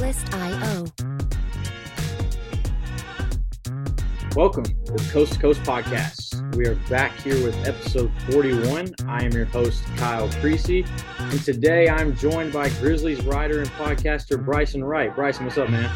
List.io. Welcome to the Coast to Coast podcast. We are back here with episode 41. I am your host, Kyle Creasy. And today I'm joined by Grizzlies writer and podcaster Bryson Wright. Bryson, what's up, man?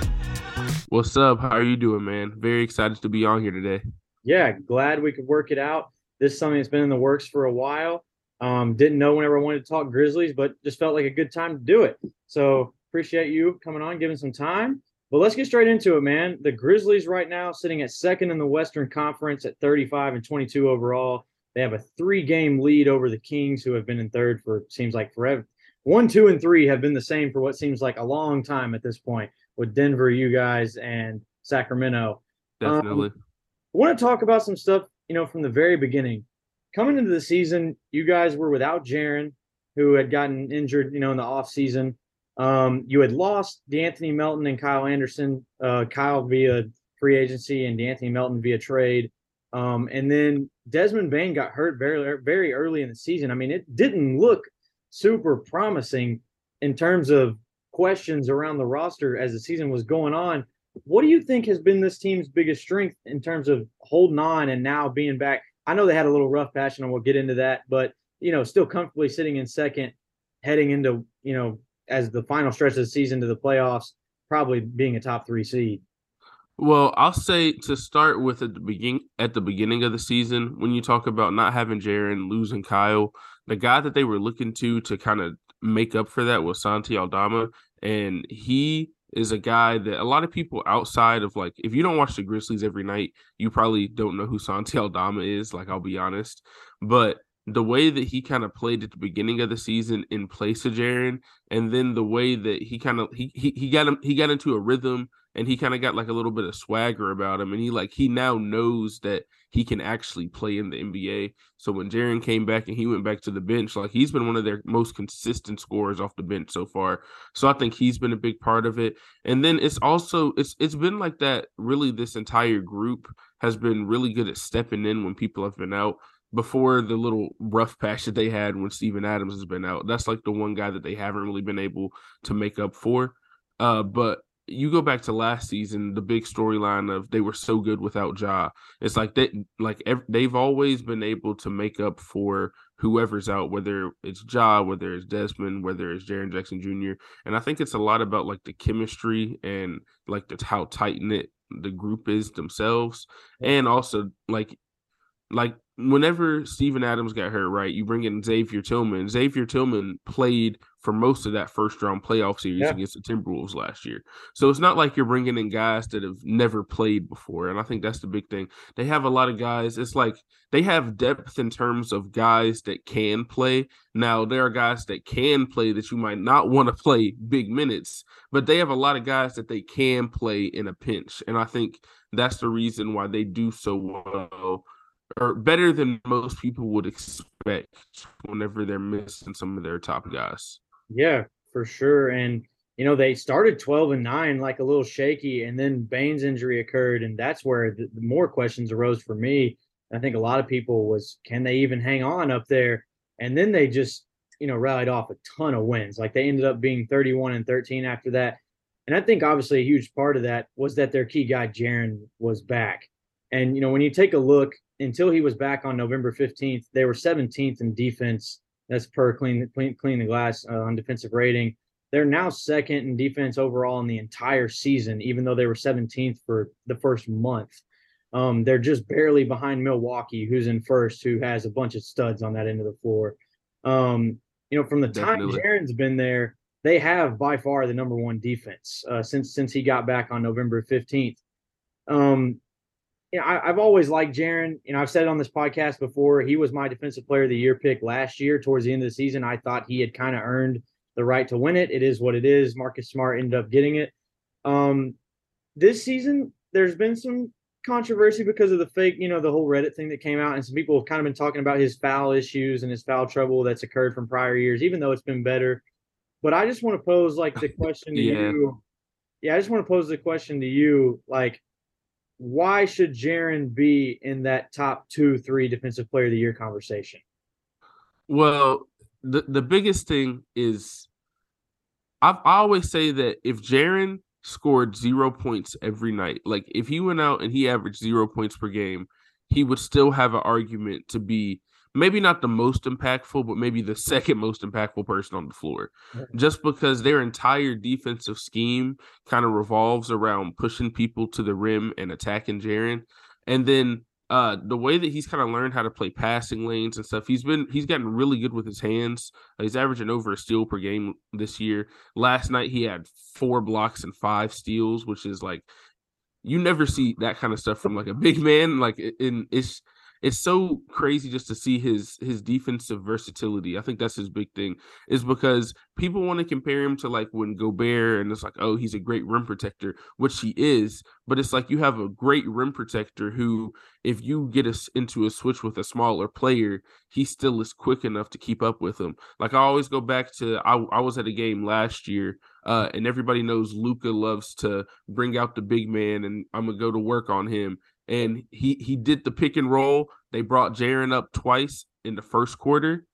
What's up? How are you doing, man? Very excited to be on here today. Yeah, glad we could work it out. This is something that's been in the works for a while. Um, didn't know whenever I wanted to talk Grizzlies, but just felt like a good time to do it. So appreciate you coming on, giving some time. But let's get straight into it, man. The Grizzlies right now sitting at second in the Western Conference at 35 and 22 overall. They have a three-game lead over the Kings, who have been in third for seems like forever. One, two, and three have been the same for what seems like a long time at this point with Denver, you guys, and Sacramento. Definitely. Um, I want to talk about some stuff, you know, from the very beginning. Coming into the season, you guys were without Jaren, who had gotten injured, you know, in the offseason. Um, you had lost De'Anthony Melton and Kyle Anderson, uh, Kyle via free agency and De'Anthony Melton via trade. Um, and then Desmond Bane got hurt very, very early in the season. I mean, it didn't look super promising in terms of questions around the roster as the season was going on. What do you think has been this team's biggest strength in terms of holding on and now being back? I know they had a little rough patch, and we'll get into that, but you know, still comfortably sitting in second, heading into you know as the final stretch of the season to the playoffs, probably being a top three seed. Well, I'll say to start with at the begin at the beginning of the season, when you talk about not having Jaren, losing Kyle, the guy that they were looking to to kind of make up for that was Santi Aldama, and he is a guy that a lot of people outside of like if you don't watch the Grizzlies every night, you probably don't know who Santi Aldama is. Like I'll be honest, but the way that he kind of played at the beginning of the season in place of Jaren, and then the way that he kind of he he, he got him he got into a rhythm and he kind of got like a little bit of swagger about him, and he like he now knows that he can actually play in the NBA. So when Jaren came back and he went back to the bench, like he's been one of their most consistent scorers off the bench so far. So I think he's been a big part of it. And then it's also it's it's been like that. Really, this entire group has been really good at stepping in when people have been out before the little rough patch that they had when Steven Adams has been out. That's like the one guy that they haven't really been able to make up for. Uh, but you go back to last season, the big storyline of they were so good without Ja. It's like they like ev- they've always been able to make up for whoever's out, whether it's Ja, whether it's Desmond, whether it's Jaren Jackson Jr. And I think it's a lot about like the chemistry and like the how tight knit the group is themselves, and also like like whenever Steven Adams got hurt, right, you bring in Xavier Tillman. Xavier Tillman played for most of that first round playoff series yeah. against the Timberwolves last year. So it's not like you're bringing in guys that have never played before. And I think that's the big thing. They have a lot of guys. It's like they have depth in terms of guys that can play. Now, there are guys that can play that you might not want to play big minutes, but they have a lot of guys that they can play in a pinch. And I think that's the reason why they do so well or better than most people would expect whenever they're missing some of their top guys. Yeah, for sure. And you know, they started 12 and 9 like a little shaky and then Bane's injury occurred and that's where the, more questions arose for me. I think a lot of people was can they even hang on up there? And then they just, you know, rallied off a ton of wins. Like they ended up being 31 and 13 after that. And I think obviously a huge part of that was that their key guy Jaren was back. And you know, when you take a look until he was back on November 15th, they were 17th in defense. That's per clean clean, clean the glass uh, on defensive rating. They're now second in defense overall in the entire season, even though they were 17th for the first month. Um, they're just barely behind Milwaukee, who's in first, who has a bunch of studs on that end of the floor. Um, you know, from the Definitely. time Jaren's been there, they have by far the number one defense uh, since since he got back on November 15th. Um, you know, I, have always liked Jaren. You know, I've said it on this podcast before. He was my defensive player of the year pick last year. Towards the end of the season, I thought he had kind of earned the right to win it. It is what it is. Marcus Smart ended up getting it. Um, this season, there's been some controversy because of the fake, you know, the whole Reddit thing that came out, and some people have kind of been talking about his foul issues and his foul trouble that's occurred from prior years, even though it's been better. But I just want to pose like the question to yeah. you. Yeah, I just want to pose the question to you, like why should Jaren be in that top two, three defensive player of the year conversation? Well, the the biggest thing is I've, I always say that if Jaren scored zero points every night, like if he went out and he averaged zero points per game, he would still have an argument to be maybe not the most impactful, but maybe the second most impactful person on the floor. Just because their entire defensive scheme kind of revolves around pushing people to the rim and attacking Jaren. And then uh the way that he's kind of learned how to play passing lanes and stuff he's been he's gotten really good with his hands he's averaging over a steal per game this year last night he had four blocks and five steals which is like you never see that kind of stuff from like a big man like in it's it's so crazy just to see his his defensive versatility. I think that's his big thing is because people want to compare him to like when Gobert and it's like, oh, he's a great rim protector, which he is. But it's like you have a great rim protector who, if you get us into a switch with a smaller player, he still is quick enough to keep up with him. Like I always go back to I, I was at a game last year, uh, and everybody knows Luka loves to bring out the big man, and I'm gonna go to work on him and he he did the pick and roll. They brought Jaren up twice in the first quarter.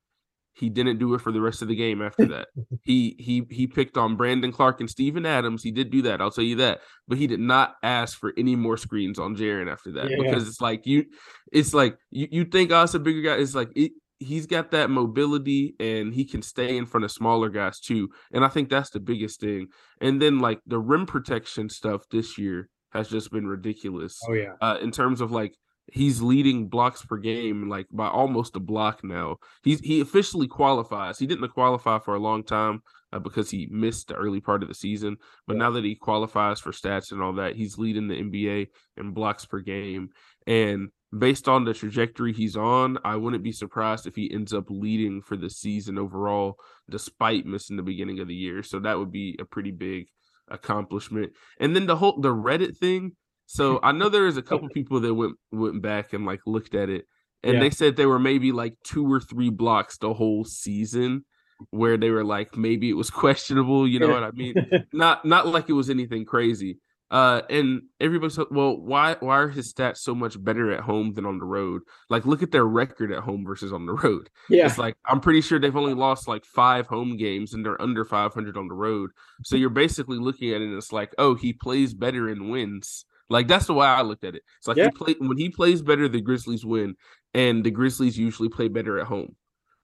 He didn't do it for the rest of the game after that. he he he picked on Brandon Clarke and Steven Adams. He did do that. I'll tell you that. But he did not ask for any more screens on Jaren after that. Yeah, because it's like you it's like you, you think us oh, a bigger guy. It's like it, he's got that mobility and he can stay in front of smaller guys too. And I think that's the biggest thing. And then like the rim protection stuff this year has just been ridiculous. Oh yeah. Uh, in terms of like he's leading blocks per game like by almost a block now. He's he officially qualifies. He didn't qualify for a long time uh, because he missed the early part of the season, but yeah. now that he qualifies for stats and all that, he's leading the NBA in blocks per game. And based on the trajectory he's on, I wouldn't be surprised if he ends up leading for the season overall, despite missing the beginning of the year. So that would be a pretty big accomplishment. And then the whole the Reddit thing. So mm-hmm. I know there is a couple people that went went back and like looked at it, and yeah. they said they were maybe like two or three blocks the whole season where they were like maybe it was questionable. You know what I mean? not not like it was anything crazy. Uh, and everybody's well, why why are his stats so much better at home than on the road? Like, look at their record at home versus on the road. Yeah, it's like I'm pretty sure they've only lost like five home games and they're under 500 on the road. So you're basically looking at it and it's like, oh, he plays better and wins. Like that's the way I looked at it. It's like yeah. he play when he plays better, the Grizzlies win, and the Grizzlies usually play better at home,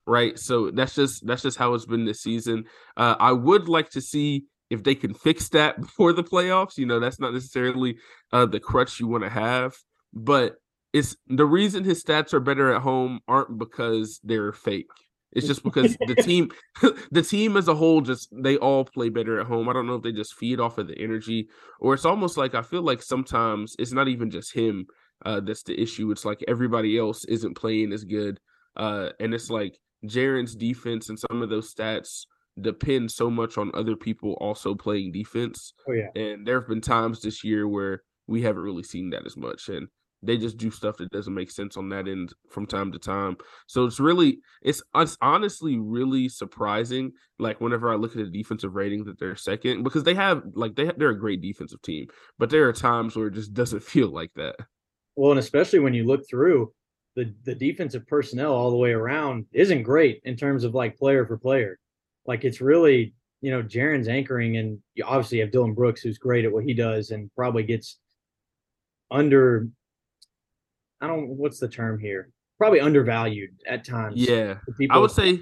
right? So that's just that's just how it's been this season. Uh, I would like to see if they can fix that before the playoffs, you know, that's not necessarily uh, the crutch you want to have. But it's the reason his stats are better at home aren't because they're fake. It's just because the team, the team as a whole, just they all play better at home. I don't know if they just feed off of the energy, or it's almost like I feel like sometimes it's not even just him uh, that's the issue. It's like everybody else isn't playing as good, uh, and it's like Jaren's defense and some of those stats depend so much on other people also playing defense. Oh yeah. And there have been times this year where we haven't really seen that as much and they just do stuff that doesn't make sense on that end from time to time. So it's really it's it's honestly really surprising like whenever I look at the defensive rating that they're second because they have like they have, they're a great defensive team, but there are times where it just doesn't feel like that. Well, and especially when you look through the the defensive personnel all the way around isn't great in terms of like player for player. Like it's really, you know, Jaren's anchoring, and you obviously have Dillon Brooks, who's great at what he does, and probably gets under. I don't. What's the term here? Probably undervalued at times. Yeah, I would say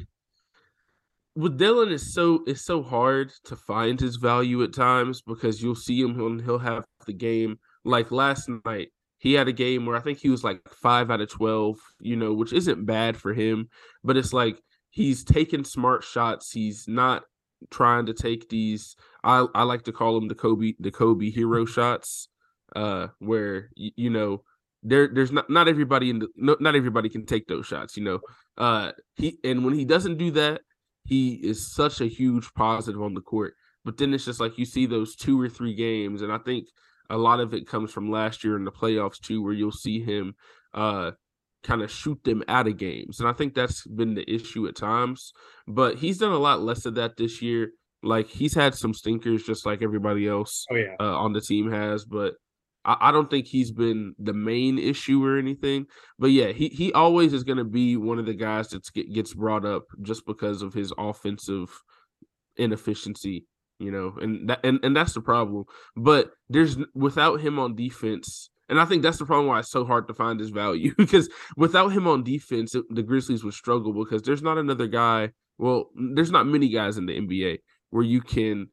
with Dillon, is so it's so hard to find his value at times because you'll see him and he'll have the game like last night. He had a game where I think he was like five out of twelve, you know, which isn't bad for him, but it's like he's taking smart shots. He's not trying to take these. I I like to call them the Kobe the Kobe hero shots, uh, where you, you know there there's not not everybody in the no, not everybody can take those shots. You know, uh, he and when he doesn't do that, he is such a huge positive on the court. But then it's just like you see those two or three games, and I think a lot of it comes from last year in the playoffs too, where you'll see him uh kind of shoot them out of games. And I think that's been the issue at times. But he's done a lot less of that this year. Like he's had some stinkers just like everybody else oh, yeah. uh, on the team has, but I, I, don't think he's been the main issue or anything. But yeah, he he always is going to be one of the guys that get, gets brought up just because of his offensive inefficiency. you know, and that and, and that's the problem. But there's without him on defense, and I think that's the problem why it's so hard to find his value because without him on defense, it, the Grizzlies would struggle because there's not another guy. Well, there's not many guys in the NBA where you can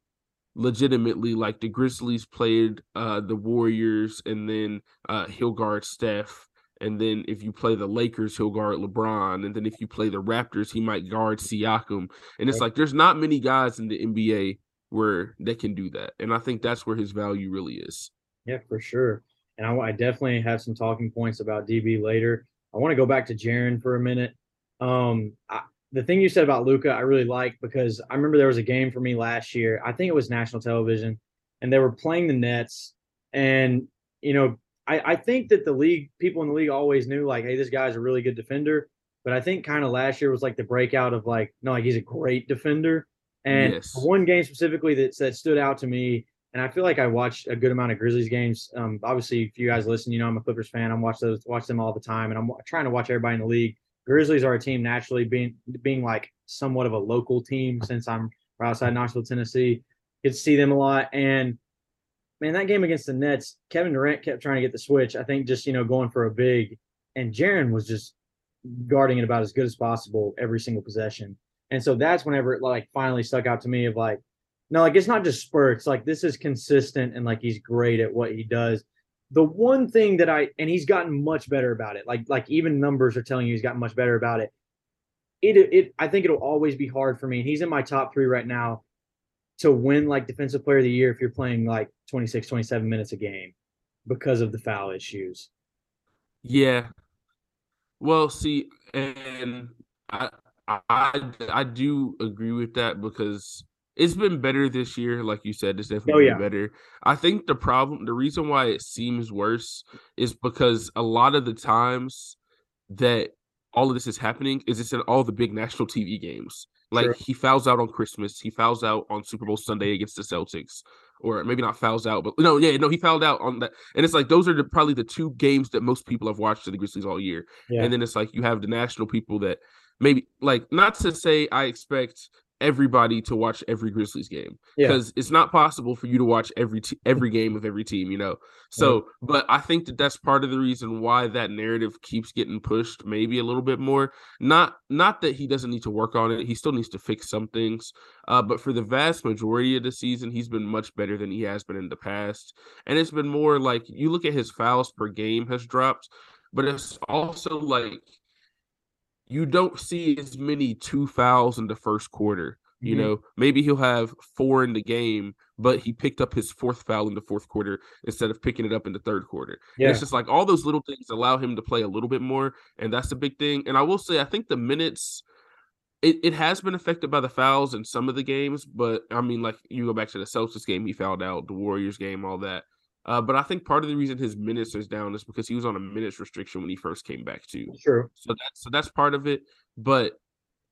legitimately like the Grizzlies played uh the Warriors and then uh he'll guard Steph and then if you play the Lakers, he'll guard LeBron. And then if you play the Raptors, he might guard Siakam. And it's like there's not many guys in the NBA where they can do that. And I think that's where his value really is. Yeah, for sure. And I, I definitely have some talking points about DB later. I want to go back to Jaren for a minute. Um, I, the thing you said about Luka, I really like because I remember there was a game for me last year. I think it was national television, and they were playing the Nets. And you know, I, I think that the league, people in the league always knew like, hey, this guy's a really good defender. But I think kind of last year was like the breakout of like, no, like he's a great defender. And yes. one game specifically that, that stood out to me, and I feel like I watched a good amount of Grizzlies games. Um, obviously, if you guys listen, you know I'm a Clippers fan. I'm watch those, watch them all the time, and I'm trying to watch everybody in the league. Grizzlies are a team naturally being being like somewhat of a local team since I'm right outside Knoxville, Tennessee. Get to see them a lot, and man, that game against the Nets, Kevin Durant kept trying to get the switch. I think just you know going for a big, and Jaren was just guarding it about as good as possible every single possession. And so that's whenever it like finally stuck out to me of like, no, like it's not just spurts. Like this is consistent and like he's great at what he does. The one thing that I and he's gotten much better about it. Like like even numbers are telling you he's gotten much better about it. It it I think it'll always be hard for me. And he's in my top three right now to win like defensive player of the year if you're playing like 26 27 minutes a game because of the foul issues yeah well see and i i i do agree with that because it's been better this year like you said it's definitely oh, yeah. better i think the problem the reason why it seems worse is because a lot of the times that all of this is happening is it's in all the big national tv games like sure. he fouls out on Christmas. He fouls out on Super Bowl Sunday against the Celtics, or maybe not fouls out, but no, yeah, no, he fouled out on that. And it's like those are the, probably the two games that most people have watched of the Grizzlies all year. Yeah. And then it's like you have the national people that maybe like not to say I expect everybody to watch every Grizzlies game because yeah. it's not possible for you to watch every t- every game of every team, you know. So, but I think that that's part of the reason why that narrative keeps getting pushed, maybe a little bit more. Not not that he doesn't need to work on it; he still needs to fix some things. Uh, but for the vast majority of the season, he's been much better than he has been in the past, and it's been more like you look at his fouls per game has dropped, but it's also like you don't see as many two fouls in the first quarter. You mm-hmm. know, maybe he'll have four in the game, but he picked up his fourth foul in the fourth quarter instead of picking it up in the third quarter. Yeah. And it's just like all those little things allow him to play a little bit more, and that's the big thing. And I will say, I think the minutes it, it has been affected by the fouls in some of the games, but I mean, like you go back to the Celtics game, he fouled out, the Warriors game, all that. Uh, but I think part of the reason his minutes is down is because he was on a minutes restriction when he first came back too. True. So that's so that's part of it. But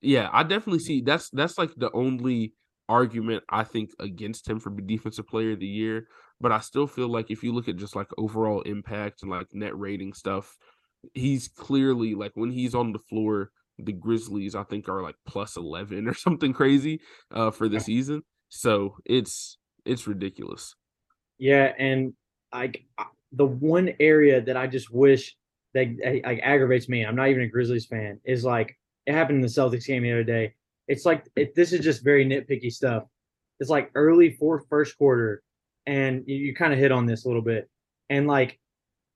yeah, I definitely see that's that's like the only argument I think against him for defensive player of the year. But I still feel like if you look at just like overall impact and like net rating stuff, he's clearly like when he's on the floor, the Grizzlies I think are like plus eleven or something crazy uh for the season. So it's it's ridiculous. Yeah, and like uh, the one area that I just wish that like aggravates me. I'm not even a Grizzlies fan. Is like it happened in the Celtics game the other day. It's like it, this is just very nitpicky stuff. It's like early fourth first quarter, and you, you kind of hit on this a little bit, and like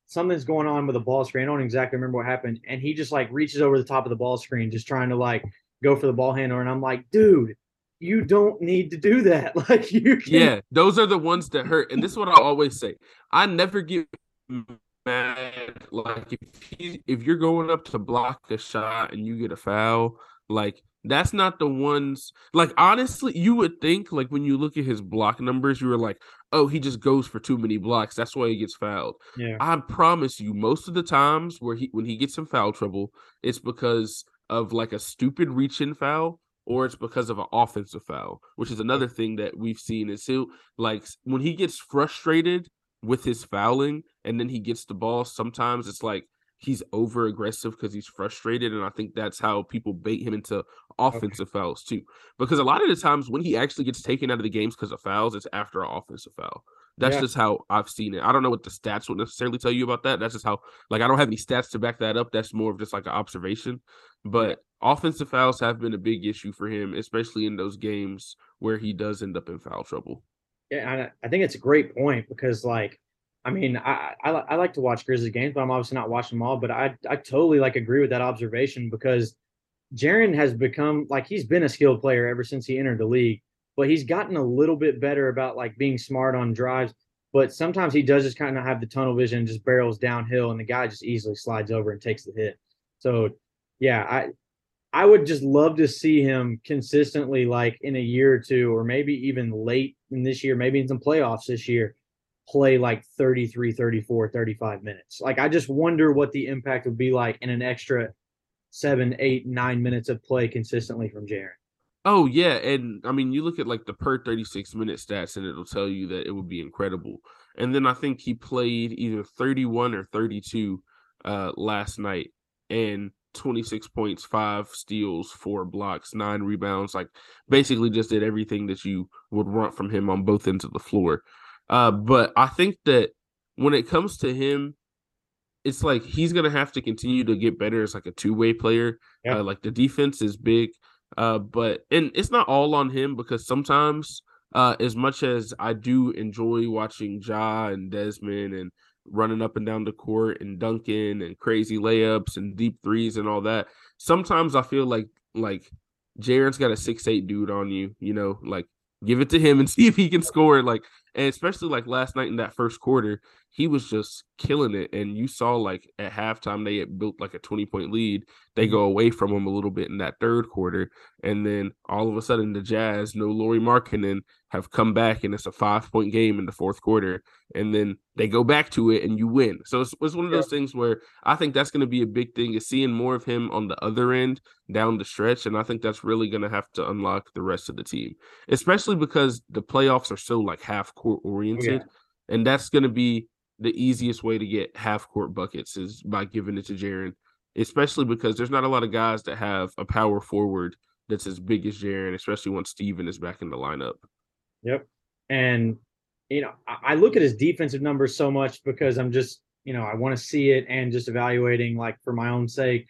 something's going on with the ball screen. I don't exactly remember what happened, and he just like reaches over the top of the ball screen, just trying to like go for the ball handler, and I'm like, dude, you don't need to do that. Like you can... Yeah, those are the ones that hurt. And this is what I always say. I never get mad like if if you're going up to block a shot and you get a foul, like that's not the ones like honestly, you would think like when you look at his block numbers, you were like, oh, he just goes for too many blocks. That's why he gets fouled. Yeah. I promise you, most of the times where he when he gets in foul trouble, it's because of like a stupid reach in foul or it's because of an offensive foul, which is another thing that we've seen is he like when he gets frustrated with his fouling and then he gets the ball, sometimes it's like he's over aggressive because he's frustrated. And I think that's how people bait him into offensive okay. fouls too. Because a lot of the times when he actually gets taken out of the games because of fouls, it's after an offensive foul. That's yeah. just how I've seen it. I don't know what the stats would necessarily tell you about that. That's just how, like, I don't have any stats to back that up. That's more of just like an observation. But yeah. offensive fouls have been a big issue for him, especially in those games where he does end up in foul trouble. Yeah, I think it's a great point because, like, I mean, I, I, I like to watch Grizzlies games, but I'm obviously not watching them all. But I I totally like agree with that observation because Jaren has become like he's been a skilled player ever since he entered the league, but he's gotten a little bit better about like being smart on drives. But sometimes he does just kind of have the tunnel vision and just barrels downhill, and the guy just easily slides over and takes the hit. So, yeah, I I would just love to see him consistently, like in a year or two, or maybe even late in this year, maybe in some playoffs this year, play like 33, 34, 35 minutes. Like I just wonder what the impact would be like in an extra seven, eight, nine minutes of play consistently from Jaren. Oh yeah, and I mean you look at like the per 36 minute stats and it'll tell you that it would be incredible. And then I think he played either 31 or 32 uh last night and 26 points, 5 steals, 4 blocks, 9 rebounds, like basically just did everything that you would want from him on both ends of the floor. Uh, but I think that when it comes to him, it's like he's gonna have to continue to get better as like a two way player. Yeah. Uh, like the defense is big, uh, but and it's not all on him because sometimes, uh, as much as I do enjoy watching Ja and Desmond and running up and down the court and dunking and crazy layups and deep threes and all that, sometimes I feel like like Jaren's got a six eight dude on you, you know, like give it to him and see if he can score. Like and especially like last night in that first quarter, he was just killing it. And you saw like at halftime they had built like a 20 point lead. They mm-hmm. go away from him a little bit in that third quarter. And then all of a sudden the Jazz, no Lauri Markkanen, have come back and it's a five point game in the fourth quarter. And then they go back to it and you win. So it's, it's one of those yeah. things where I think that's going to be a big thing is seeing more of him on the other end down the stretch. And I think that's really going to have to unlock the rest of the team, especially because the playoffs are so like half court oriented. Yeah. And that's going to be the easiest way to get half court buckets is by giving it to Jaren, especially because there's not a lot of guys that have a power forward that's as big as Jaren, especially once Steven is back in the lineup. Yep. And, you know, I look at his defensive numbers so much because I'm just, you know, I want to see it and just evaluating like for my own sake.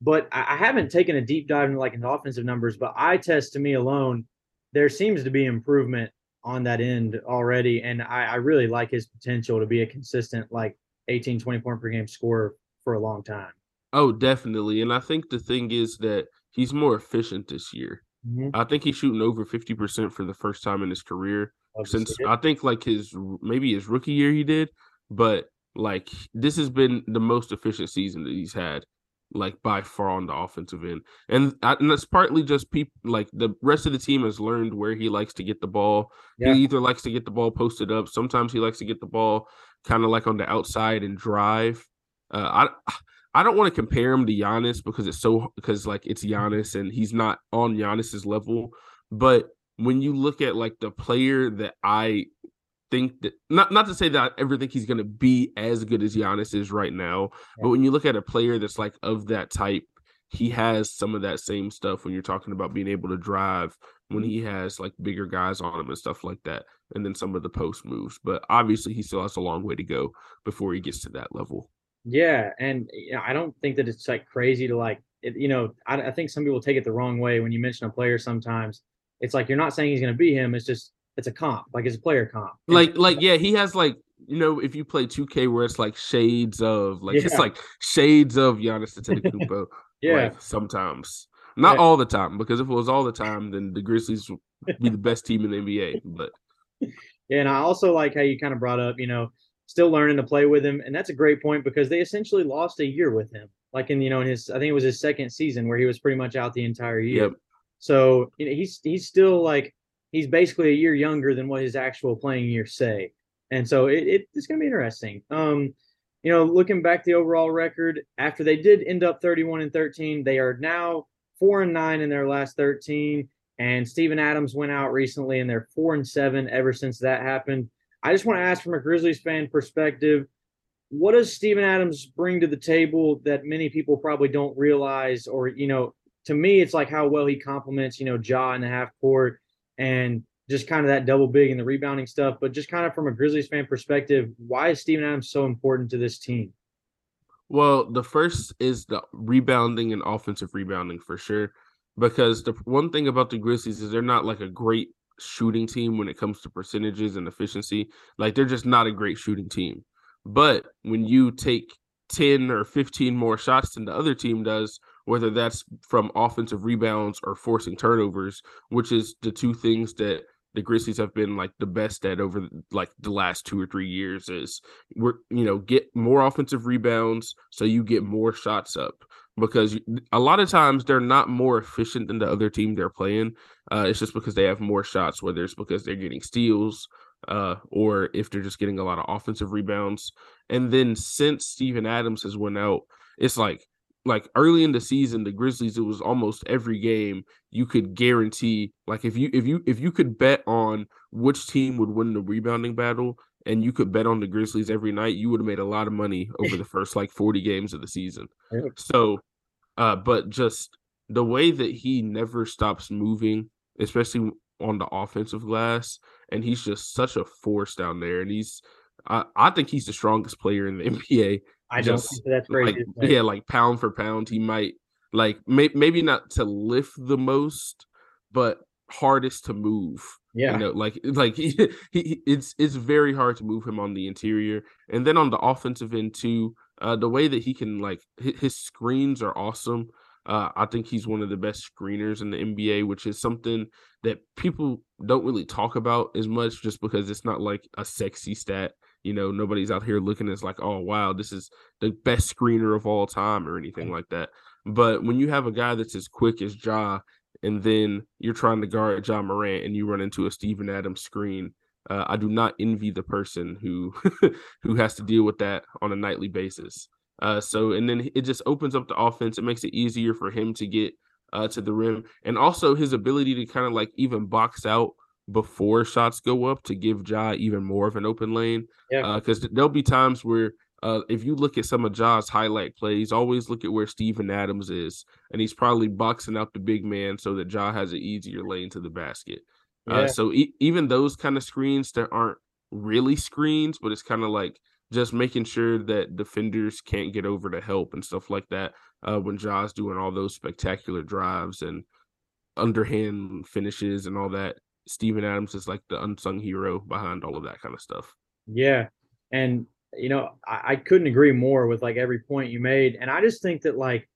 But I haven't taken a deep dive into like into offensive numbers, but eye test to me alone, there seems to be improvement on that end already. And I, I really like his potential to be a consistent, like 18, 20 point per game scorer for a long time. Oh, definitely. And I think the thing is that he's more efficient this year. Mm-hmm. I think he's shooting over 50% for the first time in his career since I think like his maybe his rookie year he did, but like this has been the most efficient season that he's had like by far on the offensive end, and, and that's partly just people like the rest of the team has learned where he likes to get the ball. Yeah. He either likes to get the ball posted up, sometimes he likes to get the ball kind of like on the outside and drive. Uh, I I don't want to compare him to Giannis because it's so because like it's Giannis and he's not on Giannis's level, but when you look at like the player that I think that not not to say that I ever think he's going to be as good as Giannis is right now, yeah. but when you look at a player that's like of that type, he has some of that same stuff when you're talking about being able to drive when mm-hmm. he has like bigger guys on him and stuff like that and then some of the post moves but obviously he still has a long way to go before he gets to that level yeah and you know, i don't think that it's like crazy to like it, you know I, I think some people take it the wrong way when you mention a player sometimes it's like you're not saying he's going to be him it's just it's a comp, like it's a player comp. Like, like yeah, he has like you know if you play 2K where it's like shades of like yeah. it's like shades of Giannis Antetokounmpo. yeah, like, sometimes not yeah. all the time because if it was all the time, then the Grizzlies would be the best team in the NBA. But yeah, and I also like how you kind of brought up, you know, still learning to play with him, and that's a great point because they essentially lost a year with him. Like in you know in his, I think it was his second season where he was pretty much out the entire year. Yep. So you know, he's he's still like he's basically a year younger than what his actual playing years say. And so it, it, it's going to be interesting. Um, you know, looking back the overall record after they did end up 31 and 13, they are now four and nine in their last 13. And Steven Adams went out recently and they're four and seven ever since that happened. I just want to ask from a Grizzlies fan perspective, what does Steven Adams bring to the table that many people probably don't realize or, you know, to me, it's like how well he complements, you know, Ja in the half court and just kind of that double big and the rebounding stuff. But just kind of from a Grizzlies fan perspective, why is Steven Adams so important to this team? Well, the first is the rebounding and offensive rebounding for sure. Because the one thing about the Grizzlies is they're not like a great shooting team when it comes to percentages and efficiency. Like they're just not a great shooting team. But when you take 10 or 15 more shots than the other team does, whether that's from offensive rebounds or forcing turnovers, which is the two things that the Grizzlies have been like the best at over like the last two or three years is we're you know get more offensive rebounds so you get more shots up because a lot of times they're not more efficient than the other team they're playing. Uh, it's just because they have more shots, whether it's because they're getting steals uh, or if they're just getting a lot of offensive rebounds. And then since Steven Adams has went out, it's like like early in the season, the Grizzlies, it was almost every game you could guarantee. Like if you if you if you could bet on which team would win the rebounding battle, and you could bet on the Grizzlies every night, you would have made a lot of money over the first like 40 games of the season. So uh, but just the way that he never stops moving, especially on the offensive glass, and he's just such a force down there. And he's I, I think he's the strongest player in the NBA I don't think that's great. Like, yeah, like pound for pound, he might like may, maybe not to lift the most, but hardest to move. Yeah, you know, like like he, he it's it's very hard to move him on the interior, and then on the offensive end too. Uh, the way that he can like his, his screens are awesome. Uh, I think he's one of the best screeners in the NBA, which is something that people don't really talk about as much, just because it's not like a sexy stat. You know, nobody's out here looking as like, oh wow, this is the best screener of all time or anything like that. But when you have a guy that's as quick as Ja, and then you're trying to guard Ja Morant and you run into a Steven Adams screen, uh, I do not envy the person who who has to deal with that on a nightly basis. Uh, so and then it just opens up the offense. It makes it easier for him to get uh, to the rim, and also his ability to kind of like even box out before shots go up to give Ja even more of an open lane. Yeah. Because uh, there'll be times where uh, if you look at some of Ja's highlight plays, always look at where Steven Adams is, and he's probably boxing out the big man so that Ja has an easier lane to the basket. Uh, yeah. Uh, so e- even those kind of screens that aren't really screens, but it's kind of like just making sure that defenders can't get over to help and stuff like that. Uh, when Ja's doing all those spectacular drives and underhand finishes and all that, Steven Adams is like the unsung hero behind all of that kind of stuff. Yeah. And, you know, I, I couldn't agree more with like every point you made. And I just think that like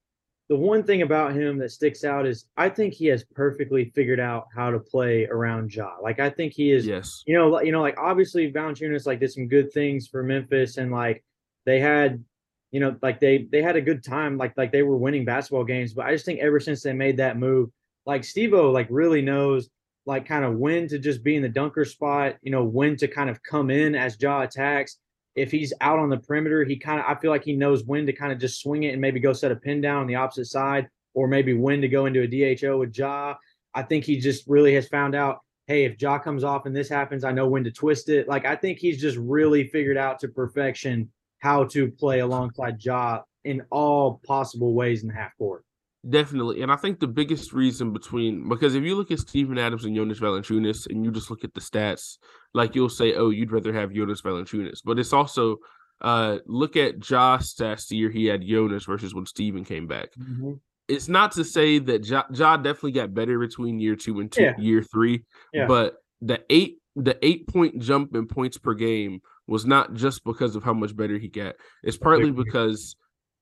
the one thing about him that sticks out is I think he has perfectly figured out how to play around Ja. Like I think he is, yes, you know, you know, like obviously Valanciunas like did some good things for Memphis and like they had, you know, like they they had a good time, like like they were winning basketball games. But I just think ever since they made that move, like Steve-O like really knows like kind of when to just be in the dunker spot, you know, when to kind of come in as Ja attacks. If he's out on the perimeter, he kind of I feel like he knows when to kind of just swing it and maybe go set a pin down on the opposite side, or maybe when to go into a DHO with Ja. I think he just really has found out, hey, if Ja comes off and this happens, I know when to twist it. Like I think he's just really figured out to perfection how to play alongside Ja in all possible ways in the half court. Definitely. And I think the biggest reason between because if you look at Steven Adams and Jonas Valanciunas and you just look at the stats, like you'll say, oh, you'd rather have Jonas Valanciunas. But it's also uh look at Ja's stats the year he had Jonas versus when Steven came back. Mm-hmm. It's not to say that Ja, ja, definitely got better between year two and two, yeah. year three, yeah. but the eight the eight point jump in points per game was not just because of how much better he got. It's partly because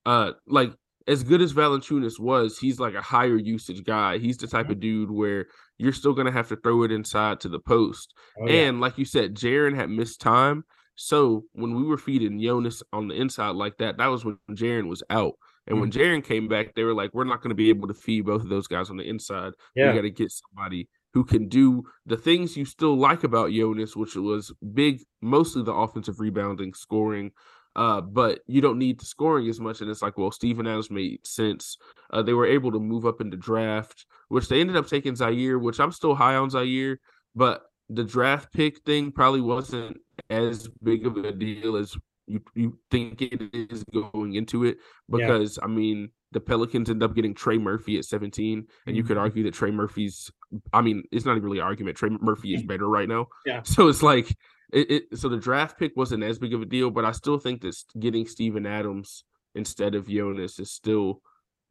uh like as good as Valanciunas was, he's like a higher usage guy. He's the type mm-hmm. of dude where you're still gonna have to throw it inside to the post. Oh, yeah. And like you said, Jaren had missed time. So when we were feeding Jonas on the inside like that, that was when Jaren was out. And mm-hmm. when Jaren came back, they were like, "We're not going to be able to feed both of those guys on the inside. Yeah. We got to get somebody who can do the things you still like about Jonas, which was big, mostly the offensive rebounding, scoring, uh, but you don't need the scoring as much. And it's like, well, Steven Adams made sense. Uh, they were able to move up in the draft, which they ended up taking Ziaire, which I'm still high on Ziaire, but the draft pick thing probably wasn't as big of a deal as you, you think it is going into it because yeah. I mean the Pelicans end up getting Trey Murphy at 17, and you could Mhm. argue that Trey Murphy's. I mean, it's not even really an argument. Trey Murphy is better right now. Yeah. So it's like it, it. So the draft pick wasn't as big of a deal, but I still think that getting Steven Adams instead of Jonas is still.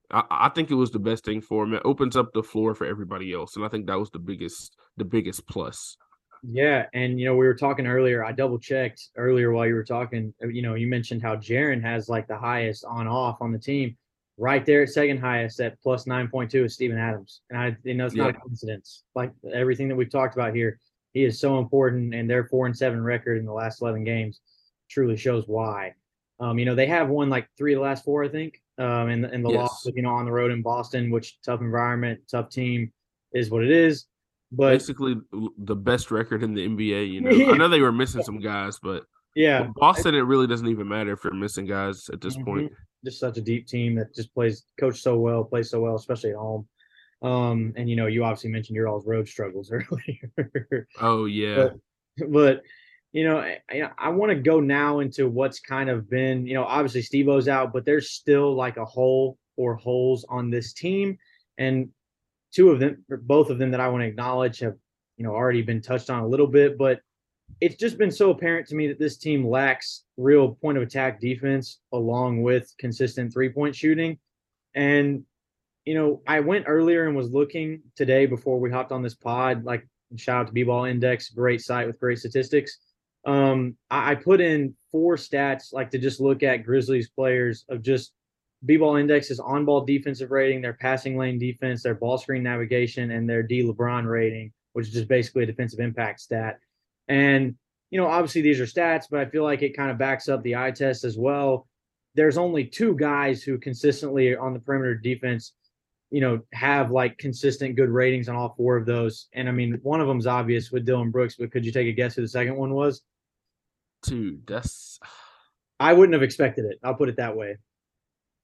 I, I think it was the best thing for him. It opens up the floor for everybody else, and I think that was the biggest the biggest plus. Yeah, and you know we were talking earlier. I double checked earlier while you were talking. uh, You know, you mentioned how Jaren has like the highest on off on the team. Right there at second highest at plus nine point two is Steven Adams, and I you know it's not a coincidence. Like everything that we've talked about here, he is so important, and their four and seven record in the last eleven games truly shows why. Um, you know they have won like three of the last four, I think. Um, and and the loss, you know, on the road in Boston, which tough environment, tough team, is what it is. But Basically, the best record in the NBA. You know, Yeah. I know they were missing some guys, but yeah, Boston, it really doesn't even matter if you're missing guys at this Mhm. point. Just such a deep team that just plays coach so well, plays so well, especially at home. Um, and you know, you obviously mentioned your all's road struggles earlier, Oh yeah, but you know, I, I want to go now into what's kind of been, you know, obviously Steve O's out, but there's still like a hole or holes on this team, and two of them, or both of them that I want to acknowledge have, you know, already been touched on a little bit, but it's just been so apparent to me that this team lacks real point of attack defense along with consistent three point shooting. And, you know, I went earlier and was looking today before we hopped on this pod, like shout out to B Ball Index, great site with great statistics. Um, I, I put in four stats like to just look at Grizzlies players of just B Ball Index's on ball defensive rating, their passing lane defense, their ball screen navigation, and their D LeBron rating, which is just basically a defensive impact stat. And, you know, obviously these are stats, but I feel like it kind of backs up the eye test as well. There's only two guys who consistently on the perimeter defense, you know, have like consistent good ratings on all four of those. And I mean, one of them's obvious with Dillon Brooks, but could you take a guess who the second one was? dude, that's I wouldn't have expected it. I'll put it that way.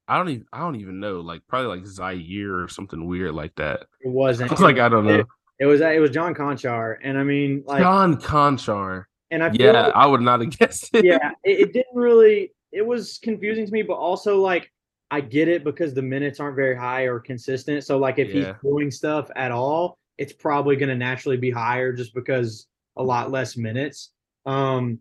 I don't even I don't even know. Like probably like Ziaire or something weird like that. It wasn't. I was like, I don't know. It, it was it was John Konchar, and I mean, like, John Konchar. and I feel Yeah, like- I would not have guessed it. yeah, it, it didn't really. It was confusing to me, but also like I get it because the minutes aren't very high or consistent. So like if Yeah. he's doing stuff at all, it's probably going to naturally be higher just because a lot less minutes. Um,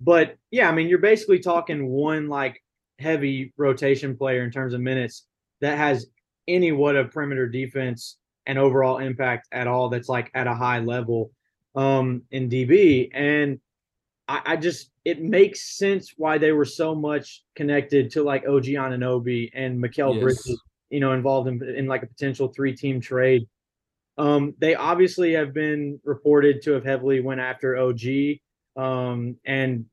but yeah, I mean, you're basically talking one like heavy rotation player in terms of minutes that has any what of perimeter defense and overall impact at all that's like at a high level um in DB. And I, I just it makes sense why they were so much connected to like OG Anunoby and Mikal Yes. Bridges, you know, involved in, in like a potential three team trade. Um, they obviously have been reported to have heavily went after OG. Um, and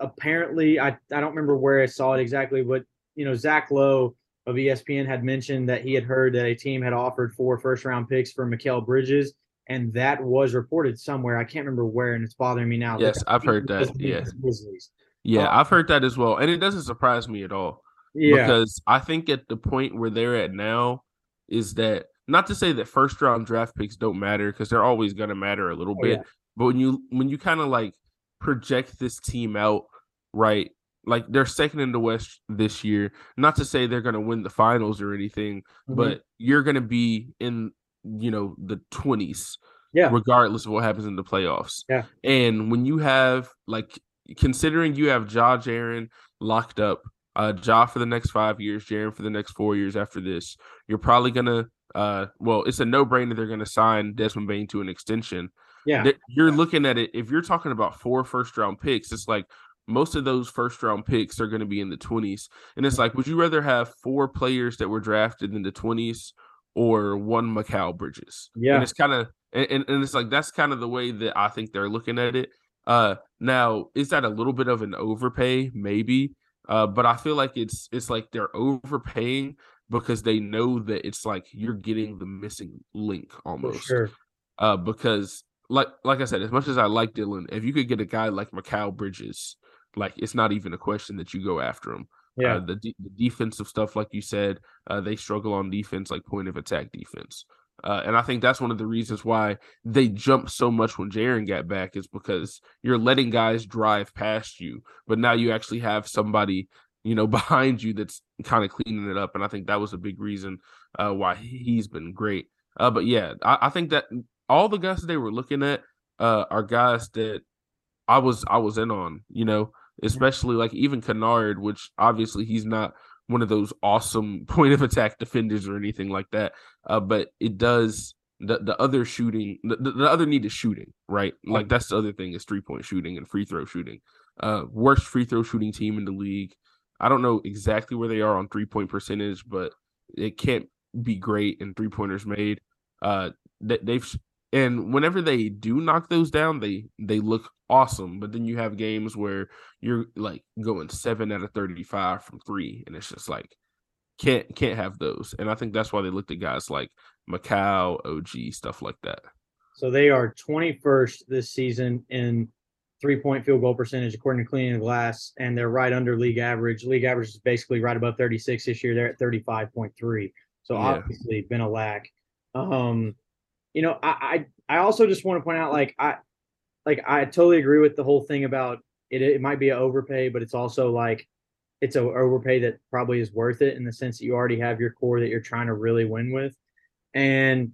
apparently I, I don't remember where I saw it exactly, but you know, Zach Lowe of ESPN had mentioned that he had heard that a team had offered four first round picks for Mikal Bridges, and that was reported somewhere. I can't remember where, and it's bothering me now. Yes, that I've heard that, the yeah. Uh, I've heard that as well. And it doesn't surprise me at all. Yeah, Because I think at the point where they're at now is that not to say that first round draft picks don't matter because they're always gonna matter a little Oh, bit. yeah. But when you when you kind of like project this team out, right? Like they're second in the West this year. Not to say they're gonna win the finals or anything, Mhm. but you're gonna be in you know the twenties yeah, regardless of what happens in the playoffs. Yeah. And when you have like considering you have Ja Jaren locked up, uh Ja for the next five years, Jaren for the next four years after this, you're probably gonna uh well, it's a no brainer they're gonna sign Desmond Bane to an extension. yeah, You're looking at it if you're talking about four first round picks, it's like most of those first round picks are going to be in the 20s. And it's like, would you rather have four players that were drafted in the 20s or one Mikal Bridges? Yeah. And it's kind of, and, and, it's like, that's kind of the way that I think they're looking at it. Uh, now, is that a little bit of an overpay? Maybe. Uh, but I feel like it's it's like they're overpaying because they know that it's like you're getting the missing link for almost sure. uh, because like like I said, as much as I like Dillon, if you could get a guy like Mikal Bridges, like it's not even a question that you go after him. Yeah, Uh, the, the defensive stuff, like you said, uh, they struggle on defense, like point of attack defense. Uh, and I think that's one of the reasons why they jumped so much when Jaren got back is because you're letting guys drive past you, but now you actually have somebody, you know, behind you that's kind of cleaning it up, and I think that was a big reason uh, why he's been great. Uh, but yeah, I, I, think that all the guys that they were looking at uh, are guys that I was I was in on, you know, especially like even Kennard, which obviously he's not one of those awesome point of attack defenders or anything like that. Uh, but it does the the other shooting the, the other need is shooting, right? Like that's the other thing is three point shooting and free throw shooting. Uh, worst free throw shooting team in the league. I don't know exactly where they are on three point percentage, but it can't be great in three pointers made. Uh, they, they've and whenever they do knock those down, they they look awesome. But then you have games where you're like going seven out of thirty five from three, and it's just like can't can't have those. And I think that's why they looked at guys like Mikal OG, stuff like that. So they are 21st this season in three point field goal percentage according to Cleaning the Glass, and they're right under league average. League average is basically right above 36 this year. They're at 35.3. So yeah. obviously been a lack. Um, you know, I, I I also just want to point out like I like I totally agree with the whole thing about it. It might be an overpay, but it's also like it's an overpay that probably is worth it in the sense that you already have your core that you're trying to really win with, and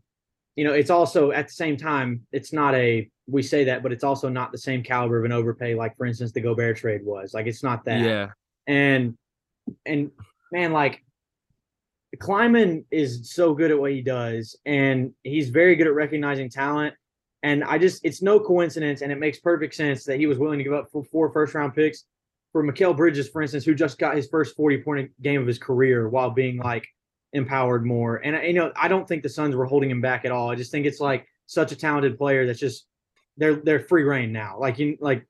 you know it's also at the same time it's not a we say that, but it's also not the same caliber of an overpay like for instance the Gobert trade was. Like it's not that. Yeah. And and man, like Kleiman is so good at what he does, and he's very good at recognizing talent. And I just, it's no coincidence, and it makes perfect sense that he was willing to give up four first round picks for Mikal Bridges, for instance, who just got his first 40 point game of his career while being like empowered more. And, you know, I don't think the Suns were holding him back at all. I just think it's like such a talented player that's just, they're, they're free reign now. Like, you, like,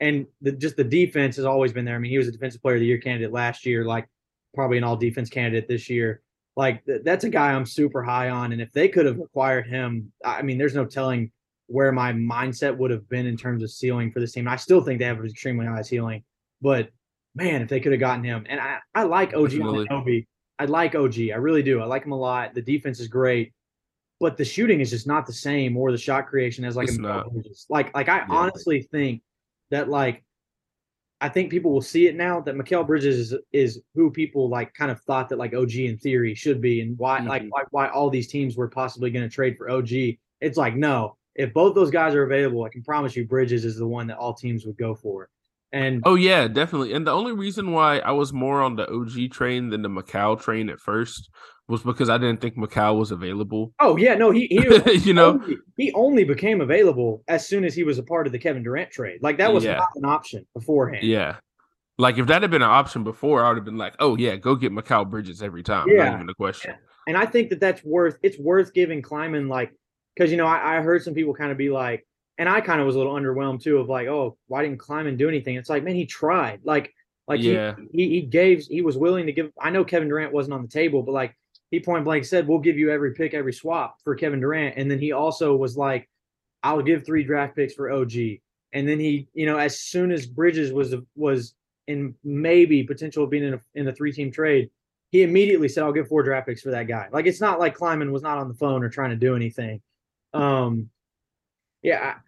and the, just the defense has always been there. I mean, he was a defensive player of the year candidate last year, like probably an all defense candidate this year. Like th- that's a guy I'm super high on, and if they could have acquired him, I mean, there's no telling where my mindset would have been in terms of ceiling for this team. I still think they have an extremely high ceiling, but man, if they could have gotten him, and I, I like OG. I like OG. I really do. I like him a lot. The defense is great, but the shooting is just not the same, or the shot creation as like it's a like like I yeah. honestly think that like I think people will see it now that Mikal Bridges is, is who people like kind of thought that like OG in theory should be and why mm-hmm. like why, why all these teams were possibly going to trade for OG. It's like no, if both those guys are available, I can promise you Bridges is the one that all teams would go for. And oh yeah, definitely. And the only reason why I was more on the OG train than the Mikal train at first was because I didn't think Mikal was available. Oh yeah, no, he, he you know only, he only became available as soon as he was a part of the Kevin Durant trade. Like that was yeah. not an option beforehand. Yeah. Like if that had been an option before, I would have been like, "Oh yeah, go get Mikal Bridges every time." Yeah. Not even a question. Yeah. And I think that that's worth. It's worth giving Kleiman like because you know I, I heard some people kind of be like, and I kind of was a little underwhelmed too of like, "Oh, why didn't Kleiman do anything?" It's like, man, he tried. Like, like yeah. he, he he gave. He was willing to give. I know Kevin Durant wasn't on the table, but like he point blank said, "We'll give you every pick, every swap for Kevin Durant." And then he also was like, "I'll give three draft picks for OG." And then he, you know, as soon as Bridges was was in maybe potential of being in a, in a three team trade, he immediately said, "I'll give four draft picks for that guy." Like it's not like Kleiman was not on the phone or trying to do anything. Um, yeah,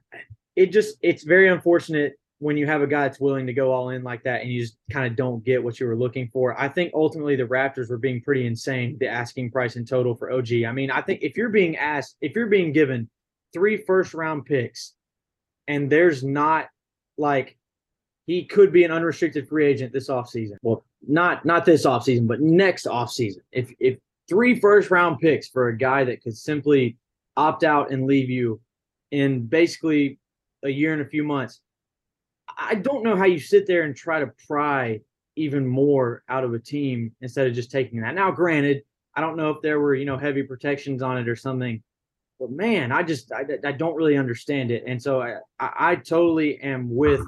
it just it's very unfortunate when you have a guy that's willing to go all in like that and you just kind of don't get what you were looking for. I think ultimately the Raptors were being pretty insane, the asking price in total for OG. I mean, I think if you're being asked, if you're being given three first round picks and there's not like he could be an unrestricted free agent this offseason. Well, not not this offseason, but next offseason. If if three first round picks for a guy that could simply opt out and leave you in basically a year and a few months, I don't know how you sit there and try to pry even more out of a team instead of just taking that. Now, granted, I don't know if there were, you know, heavy protections on it or something, but man, I just, I, I don't really understand it. And so I, I, I totally am with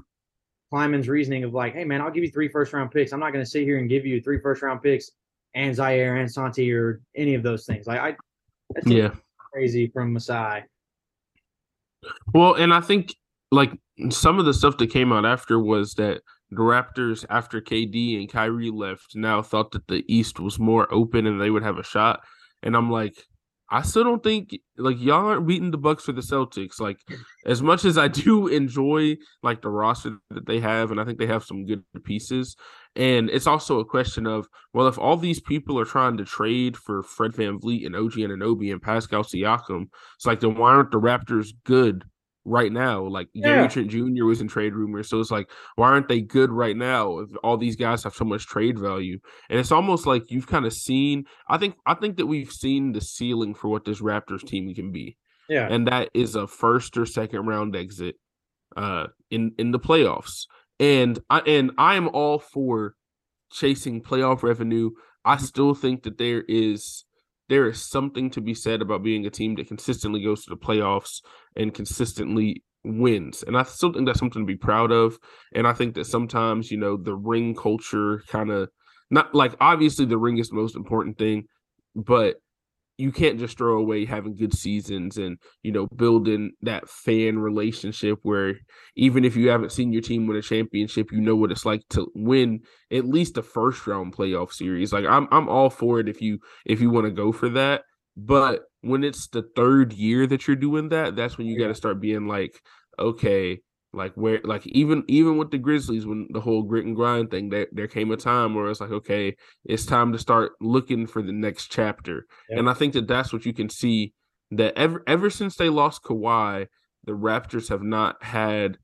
Kleiman's reasoning of like, hey man, I'll give you three first round picks. I'm not going to sit here and give you three first round picks and Ziaire and Santi or any of those things. Like I, that's yeah, crazy from Masai. Well, and I think like some of the stuff that came out after was that the Raptors, after KD and Kyrie left, now thought that the East was more open and they would have a shot. And I'm like, I still don't think like y'all aren't beating the Bucks for the Celtics. Like as much as I do enjoy like the roster that they have, and I think they have some good pieces. And it's also a question of well, if all these people are trying to trade for Fred VanVleet and OG Anunoby and Pascal Siakam, it's like then why aren't the Raptors good right now. Like yeah. Gary Trent Jr. was in trade rumors. So it's like, why aren't they good right now if all these guys have so much trade value? And it's almost like you've kind of seen, I think I think that we've seen the ceiling for what this Raptors team can be. Yeah. And that is a first or second round exit uh in in the playoffs. And I and I am all for chasing playoff revenue. I still think that there is there is something to be said about being a team that consistently goes to the playoffs and consistently wins. And I still think that's something to be proud of. And I think that sometimes, you know, the ring culture kind of not like obviously the ring is the most important thing, but you can't just throw away having good seasons and you know building that fan relationship where even if you haven't seen your team win a championship you know what it's like to win at least a first round playoff series. Like i'm i'm all for it if you if you want to go for that. But when it's the third year that you're doing that that's when you got to start being like okay like where, like even even with the Grizzlies, when the whole grit and grind thing, there there came a time where it's like, okay, it's time to start looking for the next chapter. Yep. And I think that that's what you can see that ever ever since they lost Kawhi, the Raptors have not had,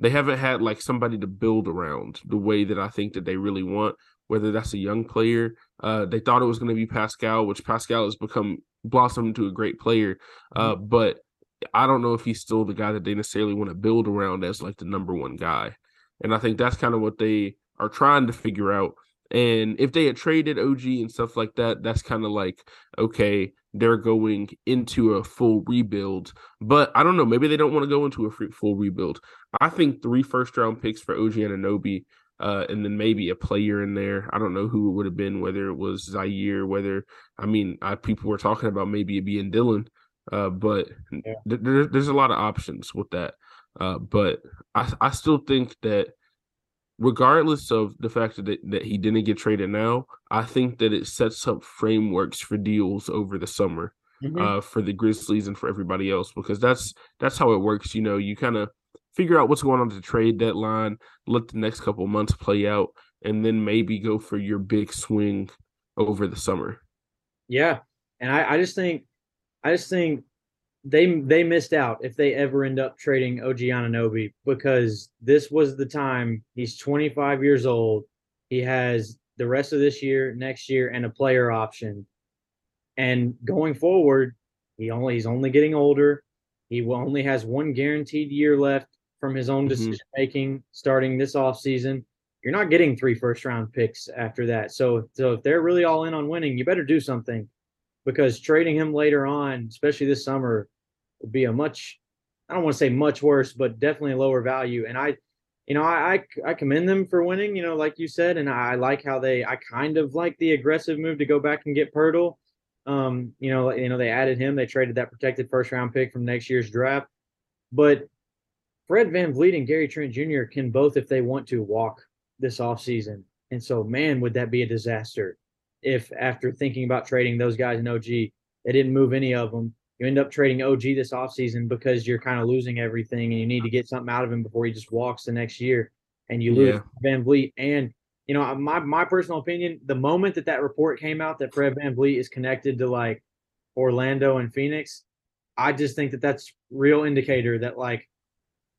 they haven't had like somebody to build around the way that I think that they really want. Whether that's a young player, uh, they thought it was going to be Pascal, which Pascal has become blossomed into a great player, uh, mm-hmm. but I don't know if he's still the guy that they necessarily want to build around as like the number one guy. And I think that's kind of what they are trying to figure out. And if they had traded OG and stuff like that, that's kind of like, okay, they're going into a full rebuild. But I don't know. Maybe they don't want to go into a full rebuild. I think three first round picks for OG Anunoby, uh, and then maybe a player in there. I don't know who it would have been, whether it was Ziaire, whether, I mean, I, people were talking about maybe it being Dillon. Uh, but yeah. th- there, there's a lot of options with that. Uh, but I, I still think that regardless of the fact that, that he didn't get traded now, I think that it sets up frameworks for deals over the summer mm-hmm. uh, for the Grizzlies and for everybody else because that's that's how it works. You know, you kind of figure out what's going on the trade deadline, let the next couple months play out, and then maybe go for your big swing over the summer. Yeah, and I, I just think I just think they they missed out if they ever end up trading OG Anunoby because this was the time. He's 25 years old. He has the rest of this year, next year, and a player option. And going forward, he only he's only getting older. He only has one guaranteed year left from his own mm-hmm. decision making starting this off season. You're not getting three first round picks after that. So so if they're really all in on winning, you better do something because trading him later on, especially this summer, would be a much I don't want to say much worse, but definitely lower value. And I, you know, I, I, I commend them for winning, you know, like you said, and I, like how they I kind of like the aggressive move to go back and get Poeltl. Um, you know, you know, they added him, they traded that protected first round pick from next year's draft. But Fred VanVleet and Gary Trent Jr. can both, if they want to, walk this offseason. And so, man, would that be a disaster if after thinking about trading those guys in OG, they didn't move any of them. You end up trading OG this offseason because you're kind of losing everything and you need to get something out of him before he just walks the next year and you lose yeah. VanVleet. And, you know, my, my personal opinion, the moment that that report came out that Fred VanVleet is connected to like Orlando and Phoenix, I just think that that's real indicator that like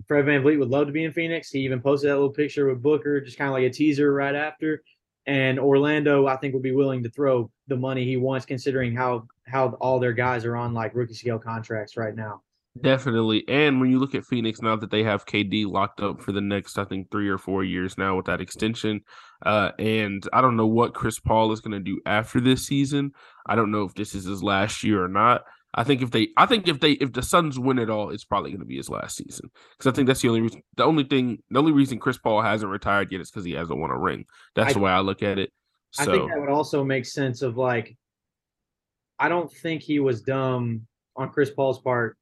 Fred VanVleet would love to be in Phoenix. He even posted that little picture with Booker, just kind of like a teaser right after and Orlando, I think, would be willing to throw the money he wants, considering how how all their guys are on like rookie scale contracts right now. Definitely, and when you look at Phoenix now that they have KD locked up for the next, I think, three or four years now with that extension, uh, and I don't know what Chris Paul is going to do after this season. I don't know if this is his last year or not. I think if they, I think if they, if the Suns win it all, it's probably going to be his last season because I think that's the only reason. The only thing, the only reason Chris Paul hasn't retired yet is because he hasn't won a ring. That's I, the way I look at it. So. I think that would also make sense of like, I don't think he was dumb on Chris Paul's part.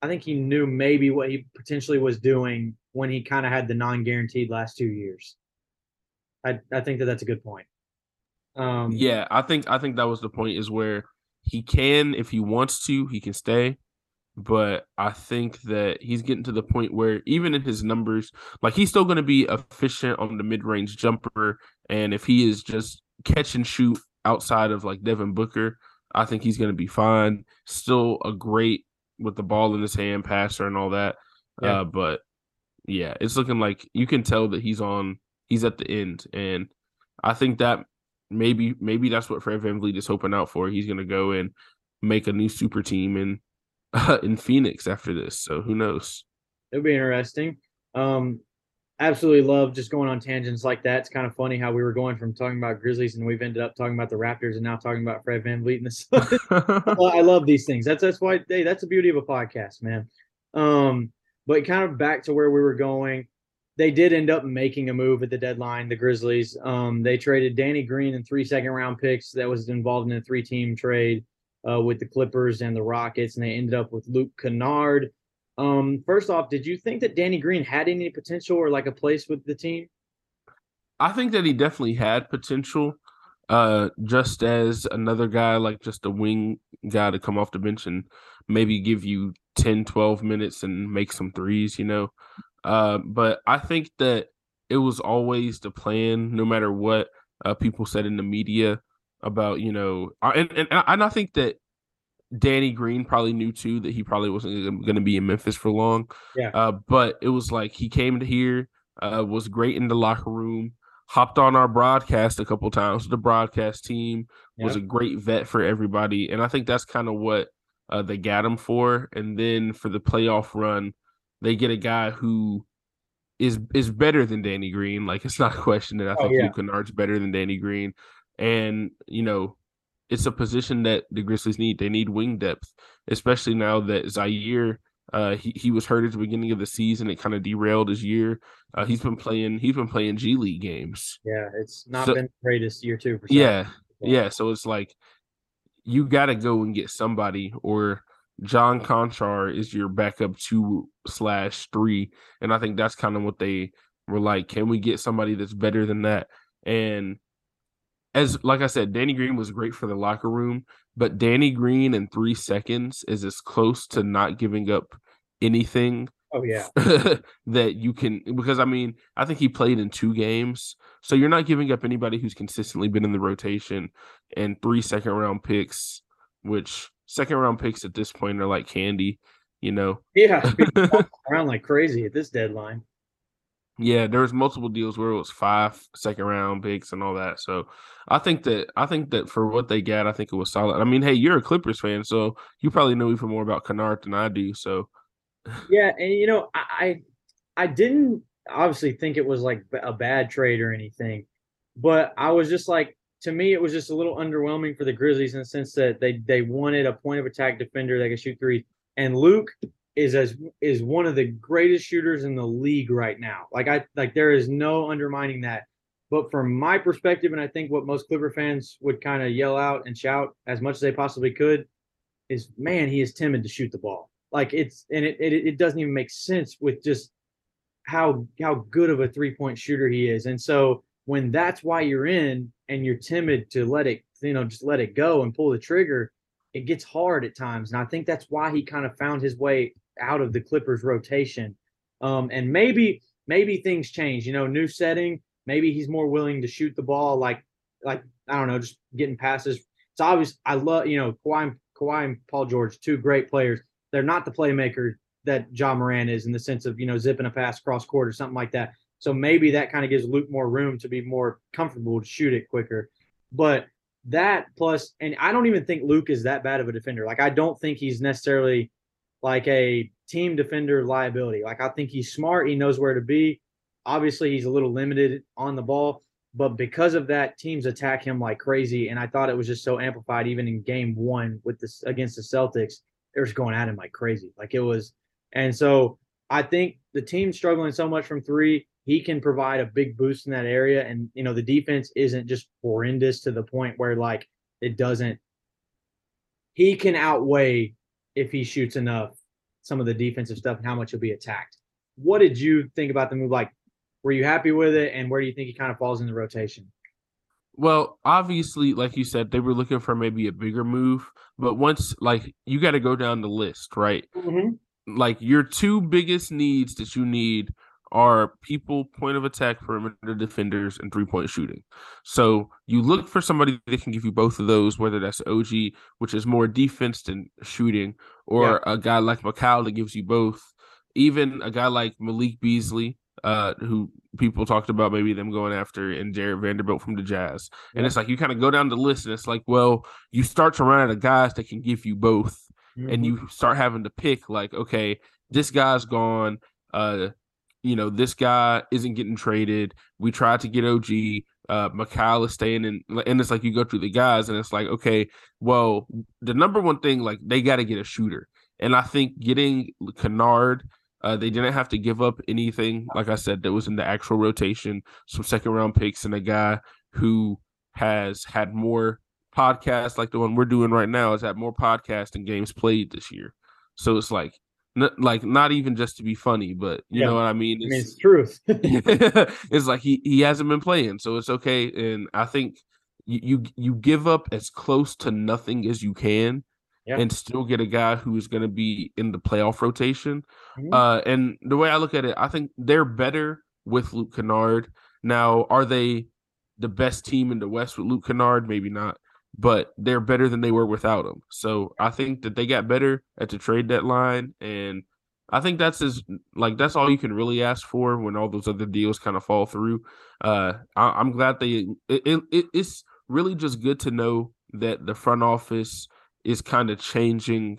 I think he knew maybe what he potentially was doing when he kind of had the non-guaranteed last two years. I I think that that's a good point. Um, yeah, I think I think that was the point is where he can if he wants to, he can stay. But I think that he's getting to the point where even in his numbers, like he's still going to be efficient on the mid range jumper. And if he is just catch and shoot outside of like Devin Booker, I think he's going to be fine. Still a great with the ball in his hand passer and all that. Yeah. Uh, but yeah, it's looking like you can tell that he's on. He's at the end, and I think that maybe maybe that's what Fred VanVleet is hoping out for. He's going to go and make a new super team in uh, in Phoenix after this. So who knows? It'll be interesting. Um, absolutely love just going on tangents like that. It's kind of funny how we were going from talking about Grizzlies and we've ended up talking about the Raptors and now talking about Fred VanVleet and the Sun. well, I love these things. That's that's why hey, that's the beauty of a podcast, man. Um, but kind of back to where we were going they did end up making a move at the deadline. The Grizzlies, um, they traded Danny Green and three second round picks that was involved in a three team trade uh, with the Clippers and the Rockets, and they ended up with Luke Kennard. Um, first off, did you think that Danny Green had any potential or like a place with the team? I think that he definitely had potential. Uh, just as another guy, like just a wing guy to come off the bench and maybe give you 10, 12 minutes and make some threes, you know. Uh, but I think that it was always the plan, no matter what uh, people said in the media about, you know, and, and, and I think that Danny Green probably knew too that he probably wasn't going to be in Memphis for long. Yeah. Uh, but it was like he came to here, uh, was great in the locker room, hopped on our broadcast a couple times. The broadcast team was a great vet for everybody, and I think that's kind of what uh, they got him for. And then for the playoff run, they get a guy who is is better than Danny Green. Like it's not a question that I oh, think yeah. Luke Kennard's better than Danny Green. And, you know, it's a position that the Grizzlies need. They need wing depth, especially now that Ziaire uh, he, he was hurt at the beginning of the season. It kind of derailed his year. Uh, he's been playing he's been playing G League games. Yeah, it's not so, been the greatest year too. yeah, yeah. So it's like you got to go and get somebody, or John Konchar is your backup two slash three, and I think that's kind of what they were like. Can we get somebody that's better than that? And as like I said, Danny Green was great for the locker room, but Danny Green in three seconds is as close to not giving up anything. Oh yeah, that you can because I mean I think he played in two games, so you're not giving up anybody who's consistently been in the rotation and three second round picks, which second round picks at this point are like candy, you know. Yeah, around like crazy at this deadline. Yeah, there was multiple deals where it was five second round picks and all that. So I think that I think that for what they got, I think it was solid. I mean, hey, you're a Clippers fan, so you probably know even more about Kennard than I do. So yeah, and you know, I I didn't obviously think it was like a bad trade or anything, but I was just like, to me, it was just a little underwhelming for the Grizzlies in the sense that they they wanted a point of attack defender that could shoot three, and Luke is as is one of the greatest shooters in the league right now. Like I like there is no undermining that. But from my perspective, and I think what most Clipper fans would kind of yell out and shout as much as they possibly could, is man, he is timid to shoot the ball. Like it's and it it, it doesn't even make sense with just how how good of a three point shooter he is. And so when that's why you're in and you're timid to let it, you know, just let it go and pull the trigger, it gets hard at times. And I think that's why he kind of found his way out of the Clippers rotation. Um, and maybe, maybe things change, you know, new setting. Maybe he's more willing to shoot the ball, like, like I don't know, just getting passes. It's obvious. I love, you know, Kawhi, Kawhi and Paul George, two great players. They're not the playmaker that Ja Morant is in the sense of you know zipping a pass cross court or something like that. So maybe that kind of gives Luke more room to be more comfortable to shoot it quicker. But that plus, and I don't even think Luke is that bad of a defender. Like I don't think he's necessarily like a team defender liability. Like I think he's smart. He knows where to be. Obviously, he's a little limited on the ball, but because of that, teams attack him like crazy. And I thought it was just so amplified, even in game one with this against the Celtics. They were going at him like crazy. Like it was, and so I think the team struggling so much from three he can provide a big boost in that area. And, you know, the defense isn't just horrendous to the point where like it doesn't, he can outweigh if he shoots enough some of the defensive stuff and how much he'll be attacked. What did you think about the move? Like, were you happy with it? And where do you think he kind of falls in the rotation? Well, obviously, like you said, they were looking for maybe a bigger move, but once like you got to go down the list, right? Mm-hmm. Like your two biggest needs that you need are people, point of attack, perimeter defenders, and three point shooting. So you look for somebody that can give you both of those, whether that's OG, which is more defense than shooting, or yeah. a guy like Mikal that gives you both. Even a guy like Malik Beasley, uh, who people talked about maybe them going after, and Jared Vanderbilt from the Jazz. And yeah. it's like you kind of go down the list, and it's like, well, you start to run out of guys that can give you both, mm-hmm. and you start having to pick, like, okay, this guy's gone. Uh, you know, this guy isn't getting traded. We tried to get OG. Uh, Mikal is staying in, and it's like you go through the guys, and it's like, okay, well, the number one thing, like they got to get a shooter, and I think getting Kennard, uh, they didn't have to give up anything. Like I said, that was in the actual rotation, some second round picks, and a guy who has had more podcasts like the one we're doing right now has had more podcasts and games played this year. So it's like N- like not even just to be funny, but you yeah. know what I mean. It's, I mean, it's truth. it's like he he hasn't been playing, so it's okay. And I think you you, you give up as close to nothing as you can, yeah. and still get a guy who is going to be in the playoff rotation. Mm-hmm. Uh, and the way I look at it, I think they're better with Luke Kennard. Now, are they the best team in the West with Luke Kennard? Maybe not but they're better than they were without him. So I think that they got better at the trade deadline, and I think that's as like that's all you can really ask for when all those other deals kind of fall through. Uh, I, am glad they it, it, it's really just good to know that the front office is kind of changing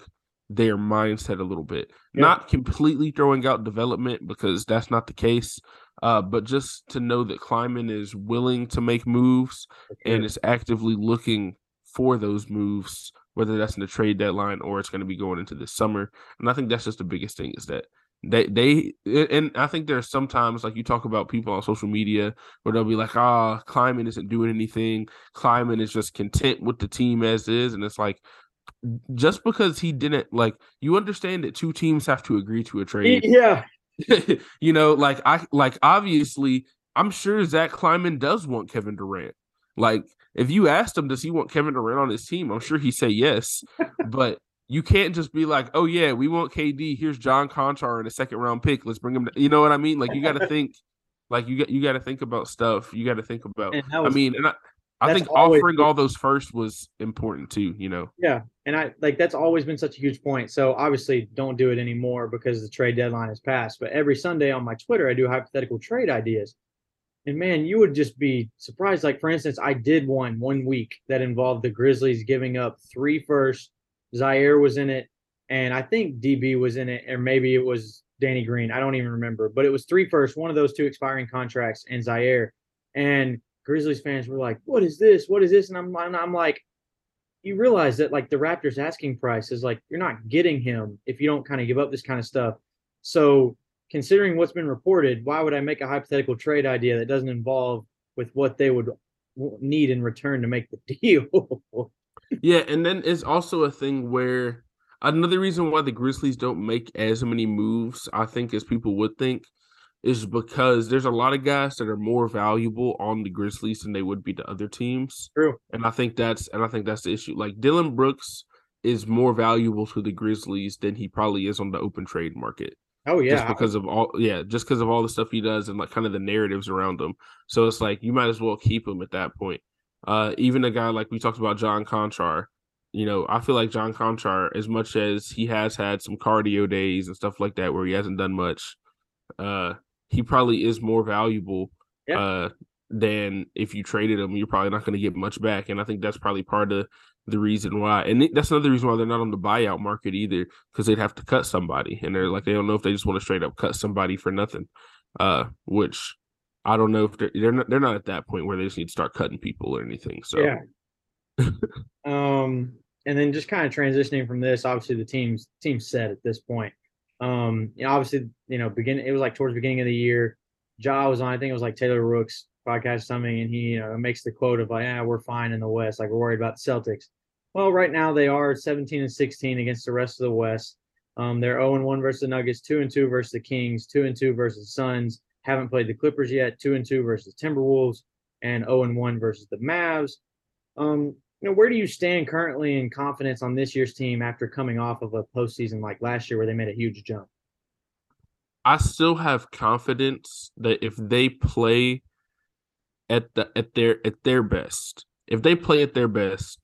their mindset a little bit. Yeah. Not completely throwing out development because that's not the case. Uh, but just to know that Kleiman is willing to make moves okay. and is actively looking for those moves, whether that's in the trade deadline or it's going to be going into the summer. And I think that's just the biggest thing is that they they and I think there's sometimes like you talk about people on social media where they'll be like, ah, oh, Kleiman isn't doing anything. Kleiman is just content with the team as is, and it's like just because he didn't like you understand that two teams have to agree to a trade. Yeah. you know, like I like obviously I'm sure Zach Kleiman does want Kevin Durant. Like if you asked him, does he want Kevin Durant on his team? I'm sure he'd say yes. but you can't just be like, oh yeah, we want KD. Here's John Konchar in a second round pick. Let's bring him. To, you know what I mean? Like you got to think, like you got you got to think about stuff. You got to think about. Was, I mean, and I, I think offering all those first was important too. You know. Yeah, and I like that's always been such a huge point. So obviously, don't do it anymore because the trade deadline has passed. But every Sunday on my Twitter, I do hypothetical trade ideas. And man, you would just be surprised. Like, for instance, I did one one week that involved the Grizzlies giving up three first. Ziaire was in it, and I think DB was in it, or maybe it was Danny Green. I don't even remember, but it was three first, one of those two expiring contracts, and Ziaire. And Grizzlies fans were like, "What is this? What is this?" And I'm, I'm like, you realize that like the Raptors asking price is like you're not getting him if you don't kind of give up this kind of stuff. So considering what's been reported, why would I make a hypothetical trade idea that doesn't involve with what they would need in return to make the deal? yeah, and then it's also a thing where another reason why the Grizzlies don't make as many moves, I think, as people would think, is because there's a lot of guys that are more valuable on the Grizzlies than they would be to other teams. True. And I think that's and I think that's the issue. Like Dillon Brooks is more valuable to the Grizzlies than he probably is on the open trade market. Oh yeah, just because of all yeah, just because of all the stuff he does and like kind of the narratives around him. So it's like you might as well keep him at that point. Uh, even a guy like we talked about John Konchar, you know, I feel like John Konchar, as much as he has had some cardio days and stuff like that where he hasn't done much, uh, he probably is more valuable yeah. uh than if you traded him. You're probably not going to get much back, and I think that's probably part of the reason why. And that's another reason why they're not on the buyout market either, because they'd have to cut somebody, and they're like they don't know if they just want to straight up cut somebody for nothing. Uh, which I don't know if they're they're not they're not at that point where they just need to start cutting people or anything. So yeah. um, and then just kind of transitioning from this, obviously the team's team set at this point. Um, you know, obviously, you know, begin it was like towards the beginning of the year. Ja was on, I think it was like Taylor Rooks podcast something, and he you know makes the quote of like, "Yeah, we're fine in the West, like we're worried about the Celtics." Well, right now they are 17 and 16 against the rest of the West. Um, they're 0 and 1 versus the Nuggets, 2 and 2 versus the Kings, 2 and 2 versus the Suns. Haven't played the Clippers yet, 2 and 2 versus the Timberwolves, and 0 and 1 versus the Mavs. Um, you know, where do you stand currently in confidence on this year's team after coming off of a postseason like last year where they made a huge jump? I still have confidence that if they play at the at their at their best, if they play at their best,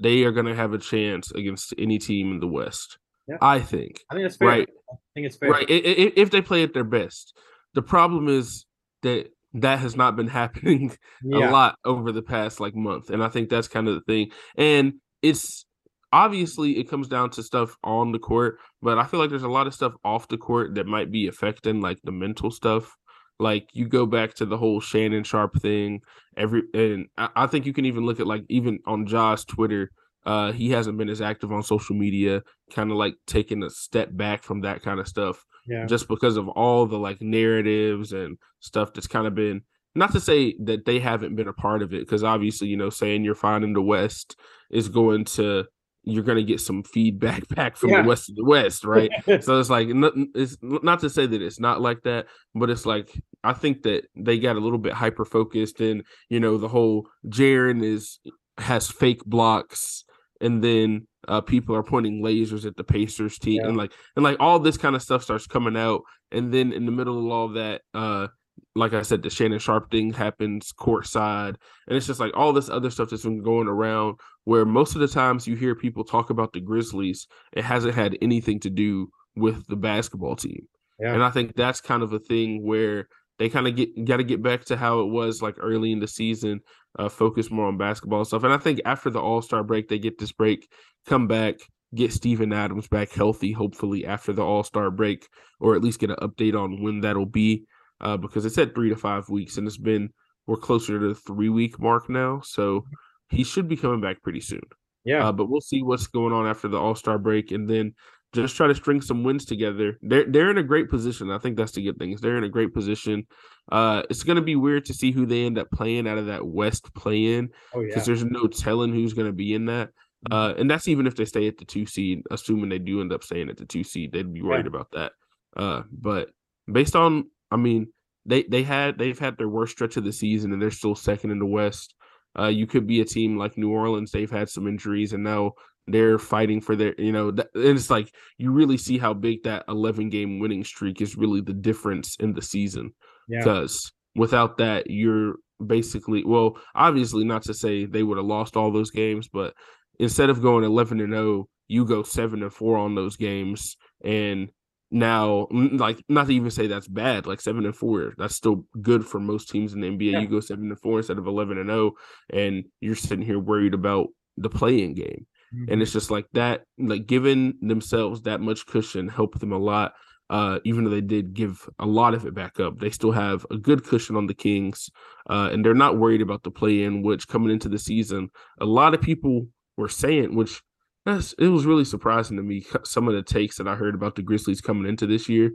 they are going to have a chance against any team in the West. Yeah. I think. I think that's fair. Right. I think it's fair. Right. If they play at their best, the problem is that that has not been happening yeah. a lot over the past like month, and I think that's kind of the thing. And it's obviously it comes down to stuff on the court, but I feel like there's a lot of stuff off the court that might be affecting like the mental stuff. Like you go back to the whole Shannon Sharpe thing, every and I, I think you can even look at like even on Ja's Twitter, uh, he hasn't been as active on social media, kind of like taking a step back from that kind of stuff. Yeah. Just because of all the like narratives and stuff that's kind of been not to say that they haven't been a part of it, because obviously, you know, saying you're fine in the West is going to you're going to get some feedback back from yeah. the west of the west right so it's like it's not to say that it's not like that but it's like i think that they got a little bit hyper focused and you know the whole Jaren is has fake blocks and then uh, people are pointing lasers at the Pacers team yeah. and like and like all this kind of stuff starts coming out and then in the middle of all that uh like I said, the Shannon Sharpe thing happens courtside, and it's just like all this other stuff that's been going around. Where most of the times you hear people talk about the Grizzlies, it hasn't had anything to do with the basketball team. Yeah. And I think that's kind of a thing where they kind of get got to get back to how it was like early in the season, uh, focus more on basketball stuff. And I think after the All Star break, they get this break, come back, get Steven Adams back healthy, hopefully after the All Star break, or at least get an update on when that'll be uh, because it said three to five weeks, and it's been we're closer to the three week mark now, so he should be coming back pretty soon. Yeah, uh, but we'll see what's going on after the All Star break, and then just try to string some wins together. They're they're in a great position. I think that's the good thing. Is they're in a great position. Uh, it's going to be weird to see who they end up playing out of that West play in because oh, yeah. there's no telling who's going to be in that. Mm-hmm. Uh, and that's even if they stay at the two seed, assuming they do end up staying at the two seed, they'd be worried yeah. about that. Uh, but based on I mean, they they had they've had their worst stretch of the season and they're still second in the West. Uh, you could be a team like New Orleans. They've had some injuries and now they're fighting for their, you know, and it's like you really see how big that 11 game winning streak is really the difference in the season. Because yeah. without that, you're basically, well, obviously not to say they would have lost all those games, but instead of going 11 and 0, you go 7 and 4 on those games and now, like not to even say that's bad, like seven and four, that's still good for most teams in the NBA. Yeah. You go seven and four instead of eleven and zero, and you're sitting here worried about the playing game. Mm-hmm. And it's just like that, like giving themselves that much cushion helped them a lot. Uh, even though they did give a lot of it back up, they still have a good cushion on the Kings, uh, and they're not worried about the play in. Which coming into the season, a lot of people were saying, which that's it was really surprising to me some of the takes that I heard about the Grizzlies coming into this year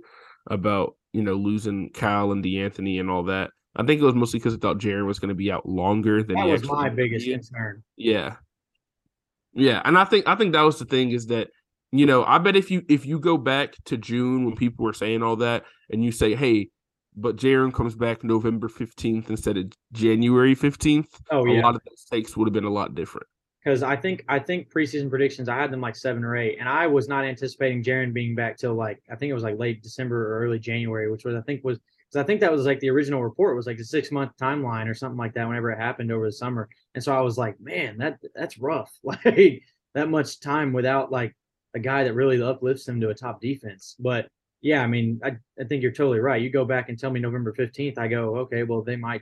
about you know losing Kyle and De'Anthony and all that. I think it was mostly because I thought Jaren was going to be out longer than that was my biggest concern. Yeah, yeah, and I think I think that was the thing is that you know I bet if you if you go back to June when people were saying all that and you say hey but Jaren comes back November 15th instead of January 15th. Oh, yeah. A lot of those takes would have been a lot different because I think I think preseason predictions I had them like seven or eight, and I was not anticipating Jaren being back till like I think it was like late December or early January, which was I think was because I think that was like the original report was like a six month timeline or something like that whenever it happened over the summer, and so I was like, man, that that's rough, like that much time without like a guy that really uplifts them to a top defense, but. Yeah, I mean, I, I think you're totally right. You go back and tell me November 15th, I go, okay, well, they might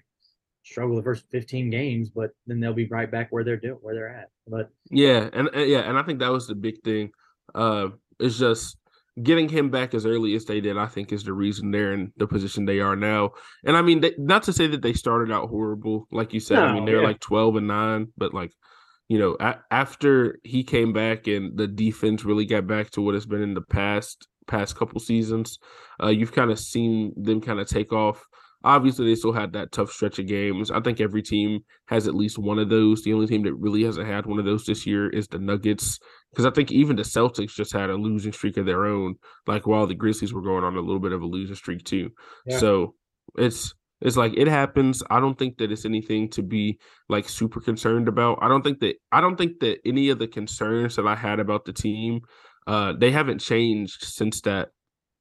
struggle the first 15 games, but then they'll be right back where they're doing where they're at. But yeah, and yeah, and I think that was the big thing. Uh, it's just getting him back as early as they did. I think is the reason they're in the position they are now. And I mean, they, not to say that they started out horrible, like you said. No, I mean, they're yeah. like 12 and nine, but like you know, a- after he came back and the defense really got back to what it's been in the past past couple seasons, uh, you've kind of seen them kind of take off Obviously, they still had that tough stretch of games. I think every team has at least one of those. The only team that really hasn't had one of those this year is the Nuggets, because I think even the Celtics just had a losing streak of their own. Like while the Grizzlies were going on a little bit of a losing streak too. Yeah. So it's It's like it happens. I don't think that it's anything to be like super concerned about. I don't think that I don't think that any of the concerns that I had about the team, uh, they haven't changed since that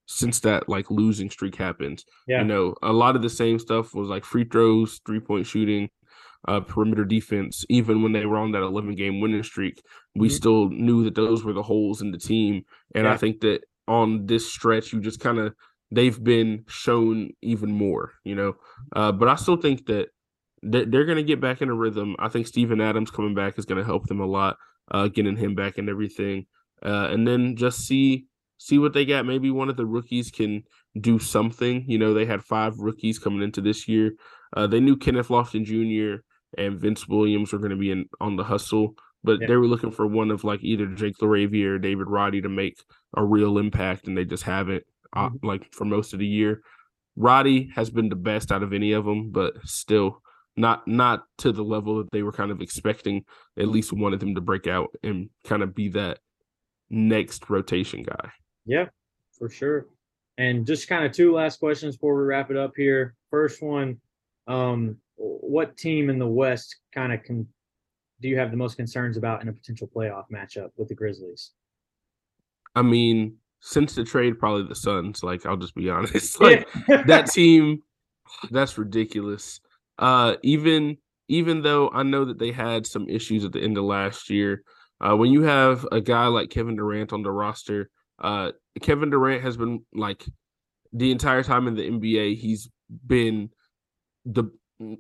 since that like losing streak happened. Yeah. You know, a lot of the same stuff was like free throws, three point shooting, uh, perimeter defense. Even when they were on that 11 game winning streak, we mm-hmm. still knew that those were the holes in the team. And yeah. I think that on this stretch, you just kind of they've been shown even more, you know. Uh, but I still think that they're, they're going to get back in a rhythm. I think Steven Adams coming back is going to help them a lot, uh, getting him back and everything. Uh, and then just see see what they got. Maybe one of the rookies can do something. You know, they had five rookies coming into this year. Uh, they knew Kenneth Lofton Jr. and Vince Williams were going to be in on the hustle, but yeah. they were looking for one of like either Jake LaRavia or David Roddy to make a real impact, and they just haven't uh, mm-hmm. like for most of the year. Roddy has been the best out of any of them, but still not not to the level that they were kind of expecting. At least wanted them to break out and kind of be that next rotation guy. Yeah, for sure. And just kind of two last questions before we wrap it up here. First one, um, what team in the West kind of can do you have the most concerns about in a potential playoff matchup with the Grizzlies? I mean, since the trade, probably the Suns. Like, I'll just be honest. Like that team, that's ridiculous. Uh, even even though I know that they had some issues at the end of last year, uh, when you have a guy like Kevin Durant on the roster, uh, Kevin Durant has been like the entire time in the NBA, he's been the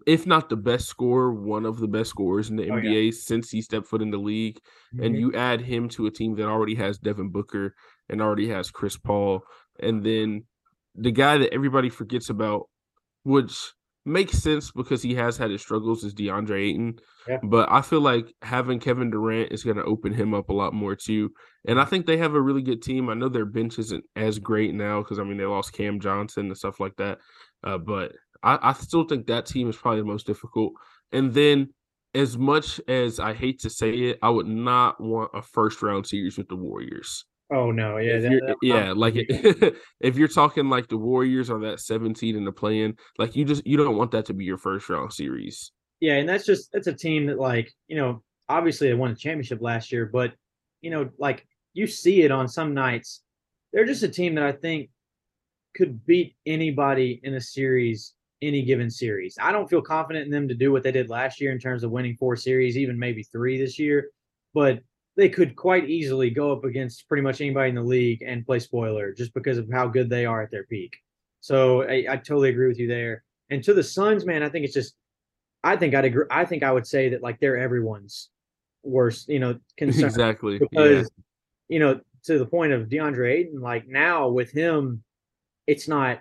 if not the best scorer, one of the best scorers in the oh, NBA yeah. since he stepped foot in the league. Mm-hmm. And you add him to a team that already has Devin Booker and already has Chris Paul, and then the guy that everybody forgets about, which makes sense because he has had his struggles, as DeAndre Ayton. Yeah. But I feel like having Kevin Durant is going to open him up a lot more too. And I think they have a really good team. I know their bench isn't as great now because I mean they lost Cam Johnson and stuff like that. Uh, but I, I still think that team is probably the most difficult. And then, as much as I hate to say it, I would not want a first round series with the Warriors. Oh no, yeah, that, that, yeah. Like if you're talking like the Warriors are that 17 in the play-in, like you just you don't want that to be your first round series. Yeah, and that's just that's a team that like you know obviously they won a championship last year, but you know like you see it on some nights. They're just a team that I think could beat anybody in a series any given series. I don't feel confident in them to do what they did last year in terms of winning four series, even maybe three this year, but they could quite easily go up against pretty much anybody in the league and play spoiler just because of how good they are at their peak. So I, I totally agree with you there. And to the Suns, man, I think it's just, I think I'd agree. I think I would say that like they're everyone's worst, you know, concern. Exactly. Because, yeah. you know, to the point of DeAndre Ayton, like now with him, it's not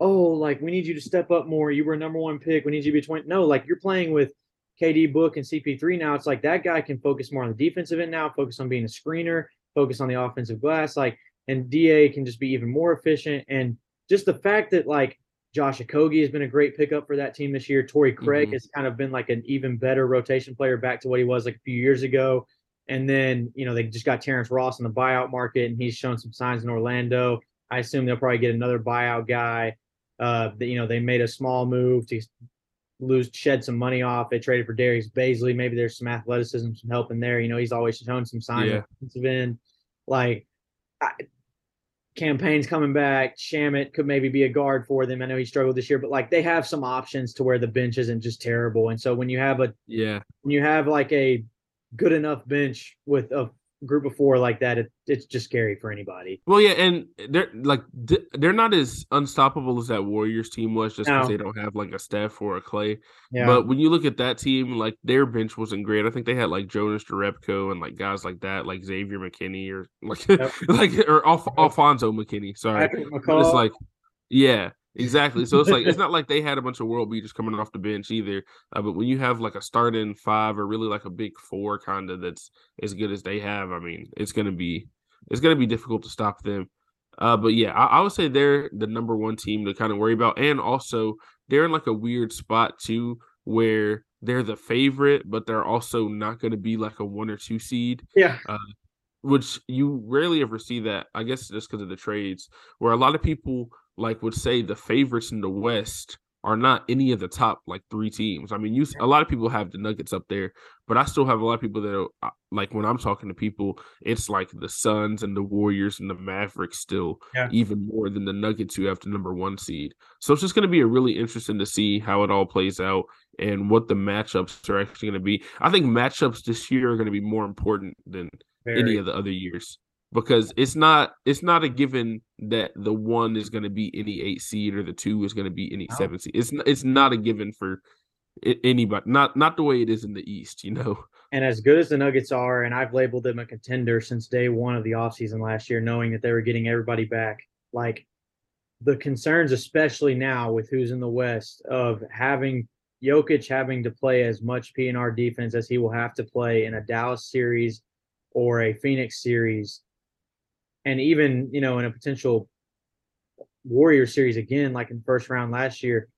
oh, like we need you to step up more. You were a number one pick. We need you to be 20. No, like you're playing with KD Book and CP3 now. It's like that guy can focus more on the defensive end now, focus on being a screener, focus on the offensive glass. Like, and DA can just be even more efficient. And just the fact that like Josh Okogie has been a great pickup for that team this year. Torrey Craig mm-hmm. has kind of been like an even better rotation player back to what he was like a few years ago. And then, you know, they just got Terrence Ross in the buyout market and he's shown some signs in Orlando. I assume they'll probably get another buyout guy. Uh, you know, they made a small move to lose, shed some money off. They traded for Darius Bazley. Maybe there's some athleticism, some help in there. You know, he's always shown some signs yeah. of defensive end. Like, I, Cam Payne's coming back. Shamet could maybe be a guard for them. I know he struggled this year, but like they have some options to where the bench isn't just terrible. And so when you have a yeah, when you have like a good enough bench with a group of four like that, it, it's just scary for anybody. Well, yeah, and they're like they're not as unstoppable as that Warriors team was, just because no. they don't have like a Steph or a Clay. Yeah. But when you look at that team, like their bench wasn't great. I think they had like Jonas Jerebko and like guys like that, like Xavier McKinney or like yep. like or Alf- Alfonzo McKinney. Sorry, it's like yeah, Exactly. So it's like it's not like they had a bunch of world beaters coming off the bench either. Uh, but when you have like a starting five or really like a big four kind of that's as good as they have, I mean, it's gonna be it's gonna be difficult to stop them. Uh, but yeah, I, I would say they're the number one team to kind of worry about, and also they're in like a weird spot too, where they're the favorite, but they're also not going to be like a one or two seed. Yeah. Uh, which you rarely ever see that. I guess just because of the trades, where a lot of people like would say the favorites in the West are not any of the top like three teams. I mean, you a lot of people have the Nuggets up there, but I still have a lot of people that are uh, like when I'm talking to people, it's like the Suns and the Warriors and the Mavericks still Yeah. even more than the Nuggets who have the number one seed. So it's just going to be a really interesting to see how it all plays out and what the matchups are actually going to be. I think matchups this year are going to be more important than any of the other years because it's not it's not a given that the one is going to be any eight seed or the two is going to be any No. seven seed. It's it's not a given for anybody. Not not the way it is in the East. You know. And as good as the Nuggets are, and I've labeled them a contender since day one of the offseason last year, knowing that they were getting everybody back. Like the concerns, especially now with who's in the West, of having Jokic having to play as much PNR defense as he will have to play in a Dallas series or a Phoenix series, and even you know in a potential Warrior series again, like in first round last year.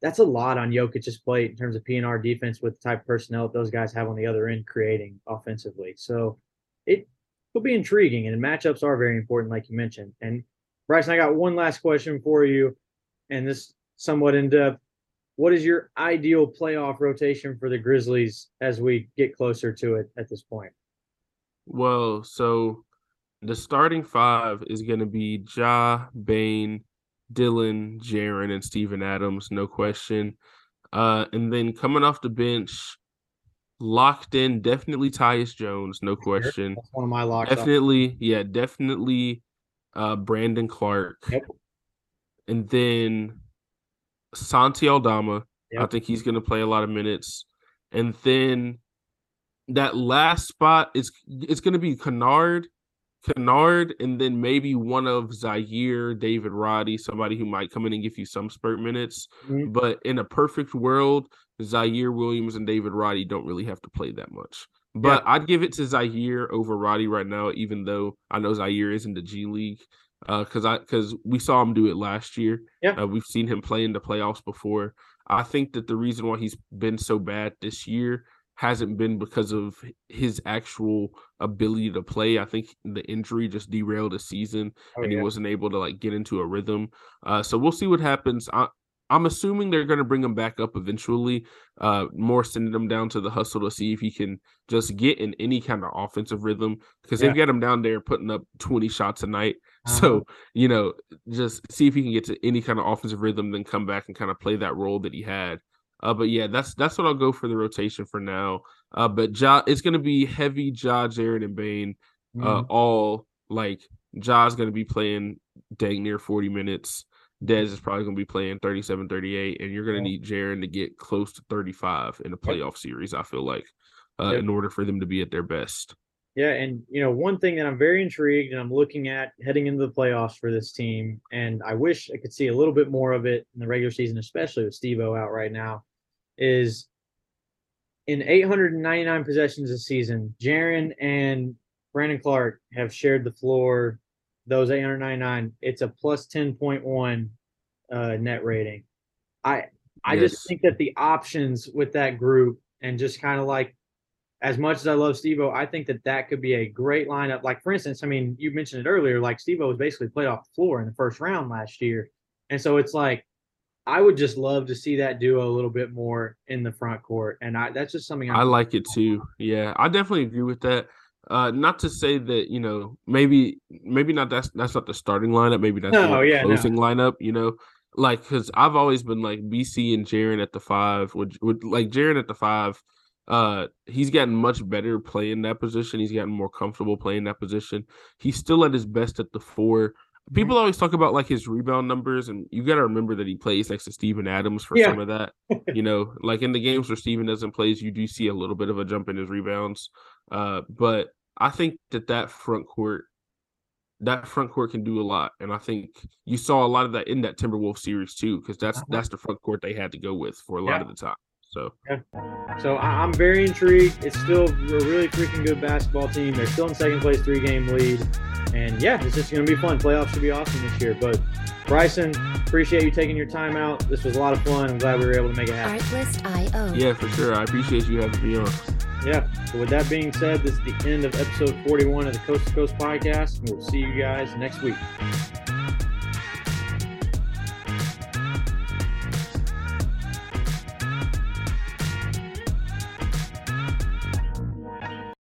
That's a lot on Jokic's plate in terms of PNR defense with the type of personnel that those guys have on the other end creating offensively. So it will be intriguing, and matchups are very important, like you mentioned. And Bryson, I got one last question for you, and this somewhat in depth. What is your ideal playoff rotation for the Grizzlies as we get closer to it at this point? Well, so the starting five is going to be Ja, Bane, Dillon, Jaren, and Steven Adams, no question. Uh, and then coming off the bench, locked in, definitely Tyus Jones, no question. That's one of my locks. Definitely, yeah, definitely uh Brandon Clarke. Yep. And then Santi Aldama. I think he's gonna play a lot of minutes. And then that last spot is it's gonna be Kennard, Kennard, and then maybe one of Ziaire, David Roddy, somebody who might come in and give you some spurt minutes. Mhm. But in a perfect world, Ziaire Williams and David Roddy don't really have to play that much. But I'd give it to Ziaire over Roddy right now, even though I know Ziaire is in the G League. Uh, cause I cause we saw him do it last year. Yeah. Uh, we've seen him play in the playoffs before. I think that the reason why he's been so bad this year hasn't been because of his actual ability to play. I think the injury just derailed his season Oh, and yeah. he wasn't able to like get into a rhythm. Uh, so we'll see what happens. I, I'm assuming they're going to bring him back up eventually. Uh, more sending him down to the hustle to see if he can just get in any kind of offensive rhythm because Yeah. they've got him down there putting up 20 shots a night. Uh-huh. So you know, just see if he can get to any kind of offensive rhythm, then come back and kind of play that role that he had. Uh, but yeah, that's that's what I'll go for the rotation for now. Uh, but Ja, it's going to be heavy Ja, Jaren, and Bane uh, Mhm. all like Ja's going to be playing dang near 40 minutes. Dez is probably going to be playing 37, 38, and you're going to need Jaren to get close to 35 in a playoff series, I feel like, uh, Yep. in order for them to be at their best. Yeah, and you know, one thing that I'm very intrigued and I'm looking at heading into the playoffs for this team, and I wish I could see a little bit more of it in the regular season, especially with Steve-O out right now, is in 899 possessions this season, Jaren and Brandon Clarke have shared the floor those 899. It's a plus 10.1 uh, net rating. I I Yes. just think that the options with that group and just kind of like as much as I love Stevo, I think that that could be a great lineup. Like, for instance, I mean, you mentioned it earlier, like Steve-O was basically played off the floor in the first round last year. And so it's like, I would just love to see that duo a little bit more in the front court. And I, that's just something I I'm, like it too. Yeah, I definitely agree with that. Uh, not to say that you know maybe maybe not that's that's not the starting lineup. Maybe that's No, the yeah, no. closing lineup. You know, like because I've always been like BC and Jaren at the five. Would would like Jaren at the five. Uh, he's gotten much better playing that position. He's gotten more comfortable playing that position. He's still at his best at the four. People always talk about like his rebound numbers, and you got to remember that he plays next to Steven Adams for Yeah. some of that. you know, like in the games where Steven doesn't plays, you do see a little bit of a jump in his rebounds. Uh, but I think that that front court, that front court can do a lot, and I think you saw a lot of that in that Timberwolves series too, because that's Uh-huh. that's the front court they had to go with for a lot Yeah. of the time. So so I'm very intrigued. It's still a really freaking good basketball team. They're still in second place, three game lead. And yeah, it's just going to be fun. Playoffs should be awesome this year. But Bryson, appreciate you taking your time out. This was a lot of fun. I'm glad we were able to make it happen. Artlist.io. yeah, for sure. I appreciate you having me on. Yeah. So with that being said, this is the end of episode 41 of the Coast to Coast podcast. And we'll see you guys next week.